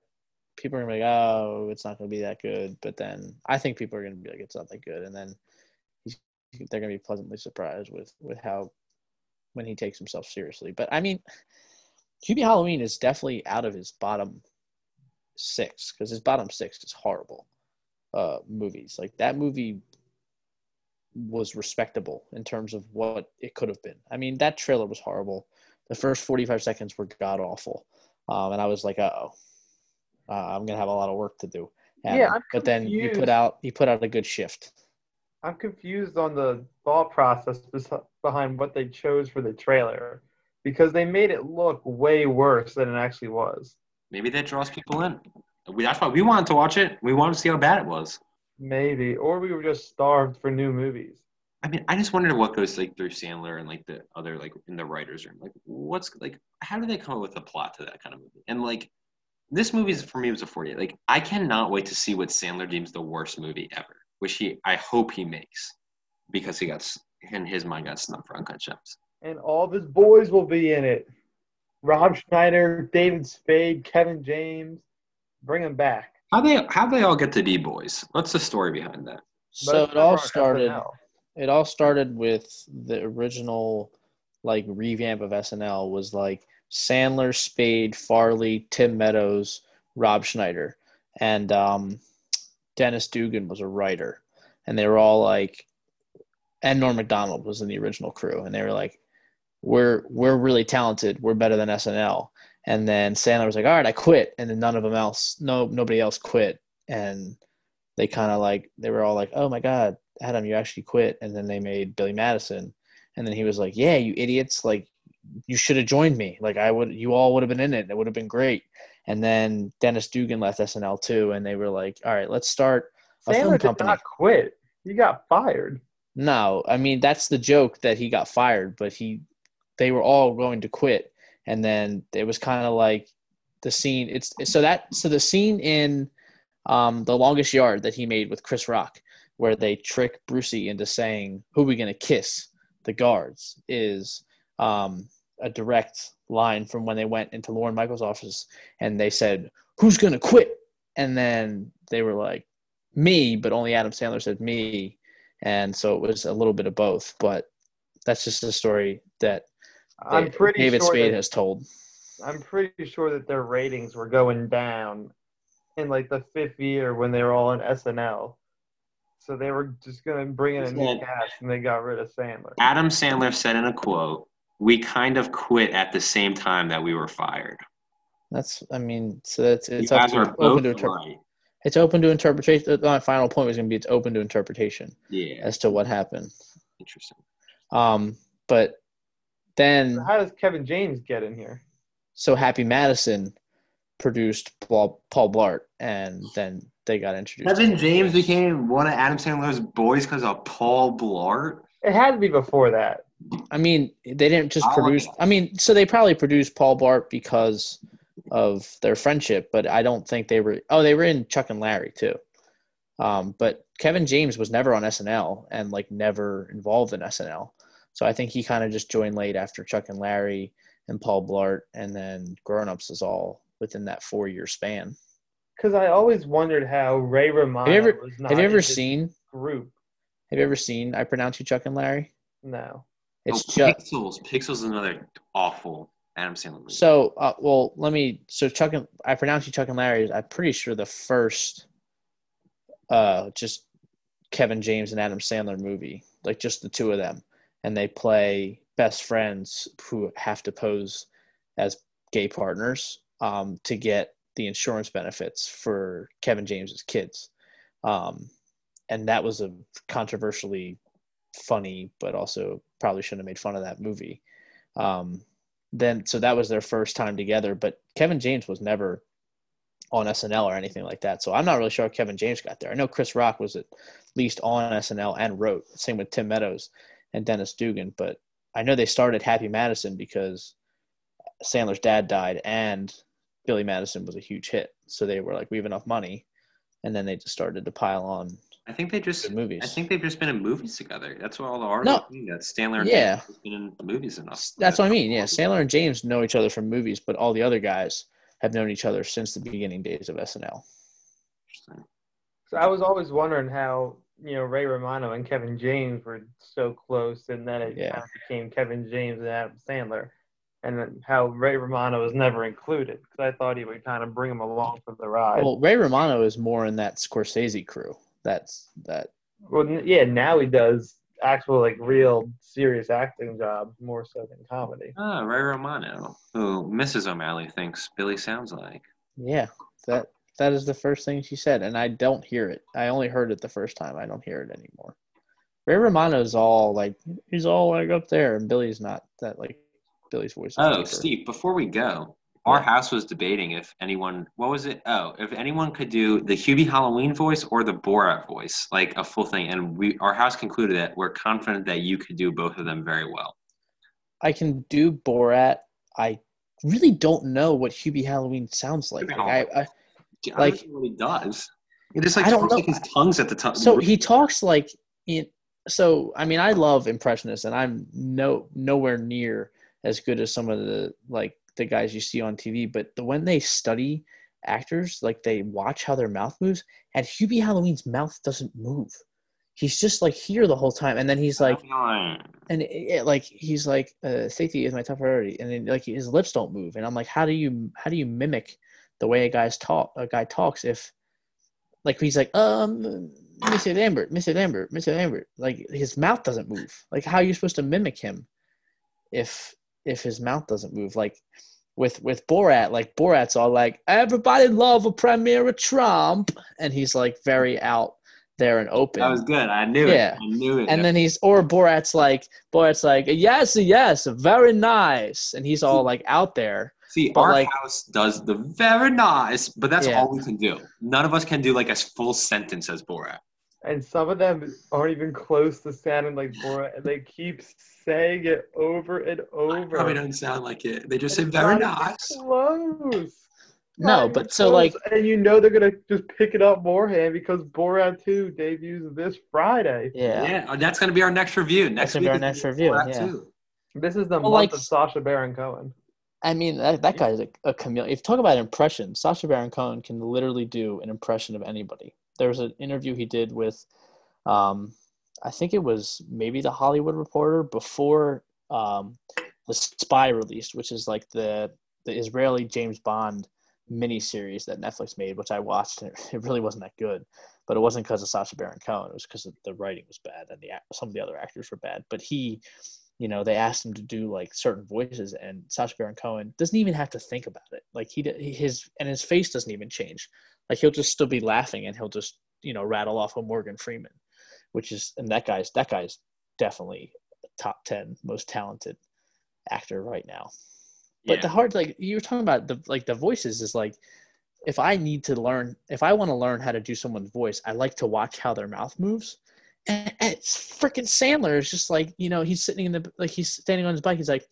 S1: people are gonna be like, oh, it's not gonna be that good. But then I think people are gonna be like, it's not that good, and then they're gonna be pleasantly surprised with with how when he takes himself seriously. But I mean, Hubie Halloween is definitely out of his bottom six because his bottom six is horrible uh, movies. Like that movie was respectable in terms of what it could have been. I mean, that trailer was horrible. The first 45 seconds were god awful. Um, and I was like, uh-oh, uh, I'm going to have a lot of work to do. And-
S3: Yeah, I'm
S1: but then you put out, you put out a good shift.
S3: I'm confused on the thought process behind what they chose for the trailer because they made it look way worse than it actually was.
S2: maybe that draws people in. That's why we wanted to watch it. We wanted to see how bad it was.
S3: Maybe, or we were just starved for new movies.
S2: I mean, I just wondered what goes like through Sandler and like the other like in the writers' room. Like, what's like, how do they come up with a plot to that kind of movie? And like, this movie is for me was a 48. Like, I cannot wait to see what Sandler deems the worst movie ever, which he I hope he makes because he got s- in his mind got snubbed for Uncut Gems.
S3: And all of his boys will be in it. Rob Schneider, David Spade, Kevin James. Bring them back.
S2: How they how they all get to be boys? What's the story behind that?
S1: So
S3: Most
S1: it all started, it all started with the original like revamp of SNL was like Sandler, Spade, Farley, Tim Meadows, Rob Schneider, and um, Dennis Dugan was a writer, and they were all like, and Norm Macdonald was in the original crew, and they were like, we're we're really talented, we're better than SNL, and then Sandler was like, all right, I quit, and then none of them else, no nobody else quit, and they kind of like they were all like, oh my god, Adam, you actually quit, and then they made Billy Madison, and then he was like, yeah, you idiots, like you should have joined me, like I would, you all would have been in it, it would have been great. And then Dennis Dugan left SNL too, and they were like, all right, let's start a film
S3: company." did not quit. He got fired.
S1: No, I mean that's the joke that he got fired, but he they were all going to quit, and then it was kind of like the scene. It's so that so the scene in um, the longest yard that he made with Chris Rock, where they trick Brucey into saying who we gonna kiss the guards is um, a direct line from when they went into Lorne Michaels' office and they said who's gonna quit, and then they were like me, but only Adam Sandler said me and so it was a little bit of both. But that's just a story that
S3: I'm
S1: they-
S3: pretty
S1: David
S3: sure
S1: Spade
S3: that,
S1: has told.
S3: I'm pretty sure that their ratings were going down in like the fifth year when they were all on SNL. So they were just gonna bring in a new cast, and they got rid of Sandler.
S2: Adam Sandler said in a quote, "We kind of quit at the same time that we were fired."
S1: That's I mean, so that's it's
S2: you
S1: up to open
S2: both
S1: to interpret.
S2: right.
S1: It's open to interpretation. My final point was going to be it's open to interpretation
S2: Yeah,
S1: as to what happened.
S2: interesting.
S1: Um, but then
S3: So how does Kevin James get in here?
S1: so Happy Madison produced Paul, Paul Blart, and then they got introduced.
S2: Kevin James became one of Adam Sandler's boys because of Paul Blart.
S3: It had to be before that.
S1: I mean, they didn't just
S2: I
S1: produce.
S2: that.
S1: I mean, so they probably produced Paul Blart because of their friendship, but I don't think they were. Oh, they were in Chuck and Larry too. Um, but Kevin James was never on SNL and like never involved in SNL. So I think he kind of just joined late after Chuck and Larry and Paul Blart, and then Grown Ups is all within that four year span.
S3: Because I always wondered how Ray Romano
S1: Have you ever-
S3: was not
S1: Have you ever
S3: this
S1: seen?
S3: group.
S1: Have you ever seen I Pronounce You Chuck and Larry?
S3: No.
S1: It's
S2: oh,
S1: just
S2: Pixels. Pixels is another awful Adam Sandler movie.
S1: So, uh, well, let me. So, Chuck and I pronounce you Chuck and Larry. I'm pretty sure the first, uh, just Kevin James and Adam Sandler movie, like just the two of them, and they play best friends who have to pose as gay partners um, to get the insurance benefits for Kevin James's kids, um, and that was a controversially funny, but also probably shouldn't have made fun of that movie. Um, then so that was their first time together. But Kevin James was never on SNL or anything like that. So I'm not really sure Kevin James got there. I know Chris Rock was at least on SNL and wrote. Same with Tim Meadows and Dennis Dugan. But I know they started Happy Madison because Sandler's dad died and Billy Madison was a huge hit. So they were like, we have enough money. And then they just started to pile on
S2: I think they just.
S1: good movies.
S2: I think they've just been in movies together. That's what all the articles mean. That Sandler and
S1: Yeah.
S2: James have been in movies enough.
S1: That's what I mean. Yeah, Sandler and James know each other from movies, but all the other guys have known each other since the beginning days of SNL.
S2: Interesting.
S3: So I was always wondering how you know Ray Romano and Kevin James were so close, and then it
S1: Yeah.
S3: kind of became Kevin James and Adam Sandler, and how Ray Romano was never included because I thought he would kind of bring him along for the ride.
S1: Well, Ray Romano is more in that Scorsese crew. That's that.
S3: Well, yeah, now he does actual like real serious acting jobs more so than comedy.
S2: Ah, Ray Romano, who Mrs. O'Malley thinks Billy sounds like.
S1: Yeah, that that is the first thing she said, and I don't hear it. I only heard it the first time. I don't hear it anymore. Ray Romano's all like he's all like up there, and Billy's not that like Billy's voice.
S2: Oh,
S1: deeper.
S2: Steve, before we go, our
S1: Yeah.
S2: house was debating if anyone, what was it? Oh, if anyone could do the Hubie Halloween voice or the Borat voice, like a full thing. And we, our house concluded that we're confident that you could do both of them very well.
S1: I can do Borat. I really don't know what Hubie Halloween sounds like. Like, I, I,
S2: I
S1: Like-
S2: what he does. He just like
S1: I don't
S2: talks
S1: know.
S2: like his tongue's at the top.
S1: so he talks like in so i mean i love impressionists and i'm no nowhere near as good as some of the like the guys you see on tv but the when they study actors like they watch how their mouth moves. And hubie halloween's mouth doesn't move. He's just like here the whole time and then he's like and it, it, like he's like uh, safety is my top priority and then like his lips don't move and i'm like how do you how do you mimic the way a guy's talk a guy talks if like he's like um mr lambert mr lambert mr lambert like his mouth doesn't move. Like how are you supposed to mimic him if if his mouth doesn't move like with with borat like borat's all like everybody love a premier of trump and he's like very out there and open
S2: that was good. I knew
S1: Yeah.
S2: it. I knew it.
S1: and then he's or Borat's like Borat's like yes yes very nice and he's all like out there
S2: See,
S1: but,
S2: our
S1: like-
S2: house does the very nice, but that's
S1: Yeah.
S2: all we can do. None of us can do like a full sentence as Borat.
S3: And some of them aren't even close to sounding like Borat, and they keep saying it over and over.
S2: I Probably don't sound like it. They just say
S3: It's
S2: very
S3: not
S2: nice.
S3: Close.
S1: no
S3: Not
S1: but so
S3: close.
S1: like
S3: and you know they're gonna just pick it up beforehand because Borat 2 debuts this Friday.
S1: yeah,
S2: Yeah, that's gonna be our next review. Next
S1: gonna
S2: week
S1: our next review,
S2: Borat
S1: yeah.
S2: 2.
S3: This is the
S1: Well,
S3: month
S1: like-
S3: of Sacha Baron Cohen.
S1: I mean that, that guy's a, a chameleon if you talk about impression Sacha Baron Cohen can literally do an impression of anybody there was an interview he did with um I think it was maybe the Hollywood Reporter before um the Spy released which is like the the Israeli James Bond mini series that Netflix made, which I watched, and it really wasn't that good. But it wasn't because of Sacha Baron Cohen; it was because the writing was bad and the some of the other actors were bad. But he, you know, they asked him to do like certain voices, and Sacha Baron Cohen doesn't even have to think about it. Like he his and his face doesn't even change. Like he'll just still be laughing, and he'll just you know rattle off a Morgan Freeman, which is and that guy's that guy's definitely top ten most talented actor right now. But yeah. the hard like you were talking about the like the voices is like if I need to learn if I want to learn how to do someone's voice, I like to watch how their mouth moves. And, and it's freaking Sandler. Is just like you know he's sitting in the like he's standing on his bike. He's like,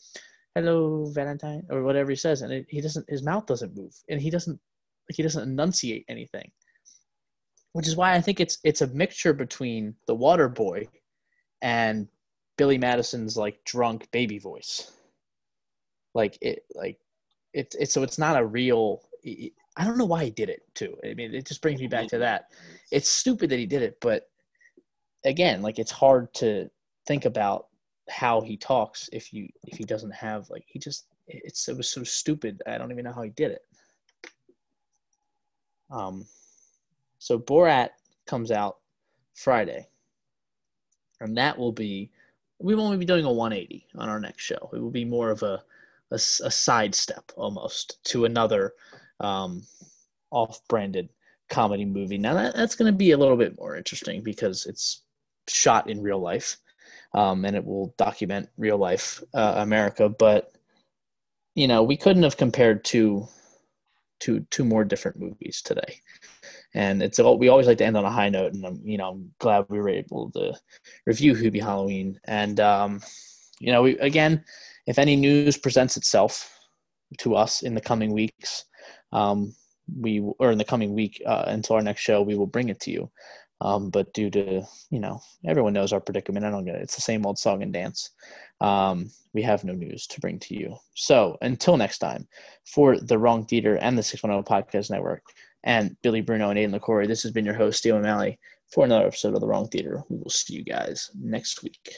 S1: "Hello, Valentine," or whatever he says, and it, he doesn't his mouth doesn't move, and he doesn't like he doesn't enunciate anything. Which is why I think it's it's a mixture between the Waterboy and Billy Madison's like drunk baby voice. Like it like it's it's so it's not a real i don't know why he did it too. I mean it just brings me back to that. It's stupid that he did it but again like it's hard to think about how he talks if you if he doesn't have like he just it's it was so stupid. I don't even know how he did it. Um so borat comes out friday and that will be we won't be doing a 180 on our next show. It will be more of a a, a sidestep almost to another um, off-branded comedy movie. Now that, that's going to be a little bit more interesting because it's shot in real life, um, and it will document real life uh, America. But you know, we couldn't have compared two two two more different movies today. And it's we always like to end on a high note, and I'm you know I'm glad we were able to review Hubie Halloween. And um, you know, we again if any news presents itself to us in the coming weeks, um, we or in the coming week uh, until our next show, we will bring it to you. Um, but due to you know everyone knows our predicament, I don't get it. It's the same old song and dance. Um, we have no news to bring to you. So until next time, for the Wrong Theatre and the Six One Zero Podcast Network, and Billy Bruno and Aidan LaCorey, this has been your host Steve O'Malley for another episode of the Wrong Theatre. We will see you guys next week.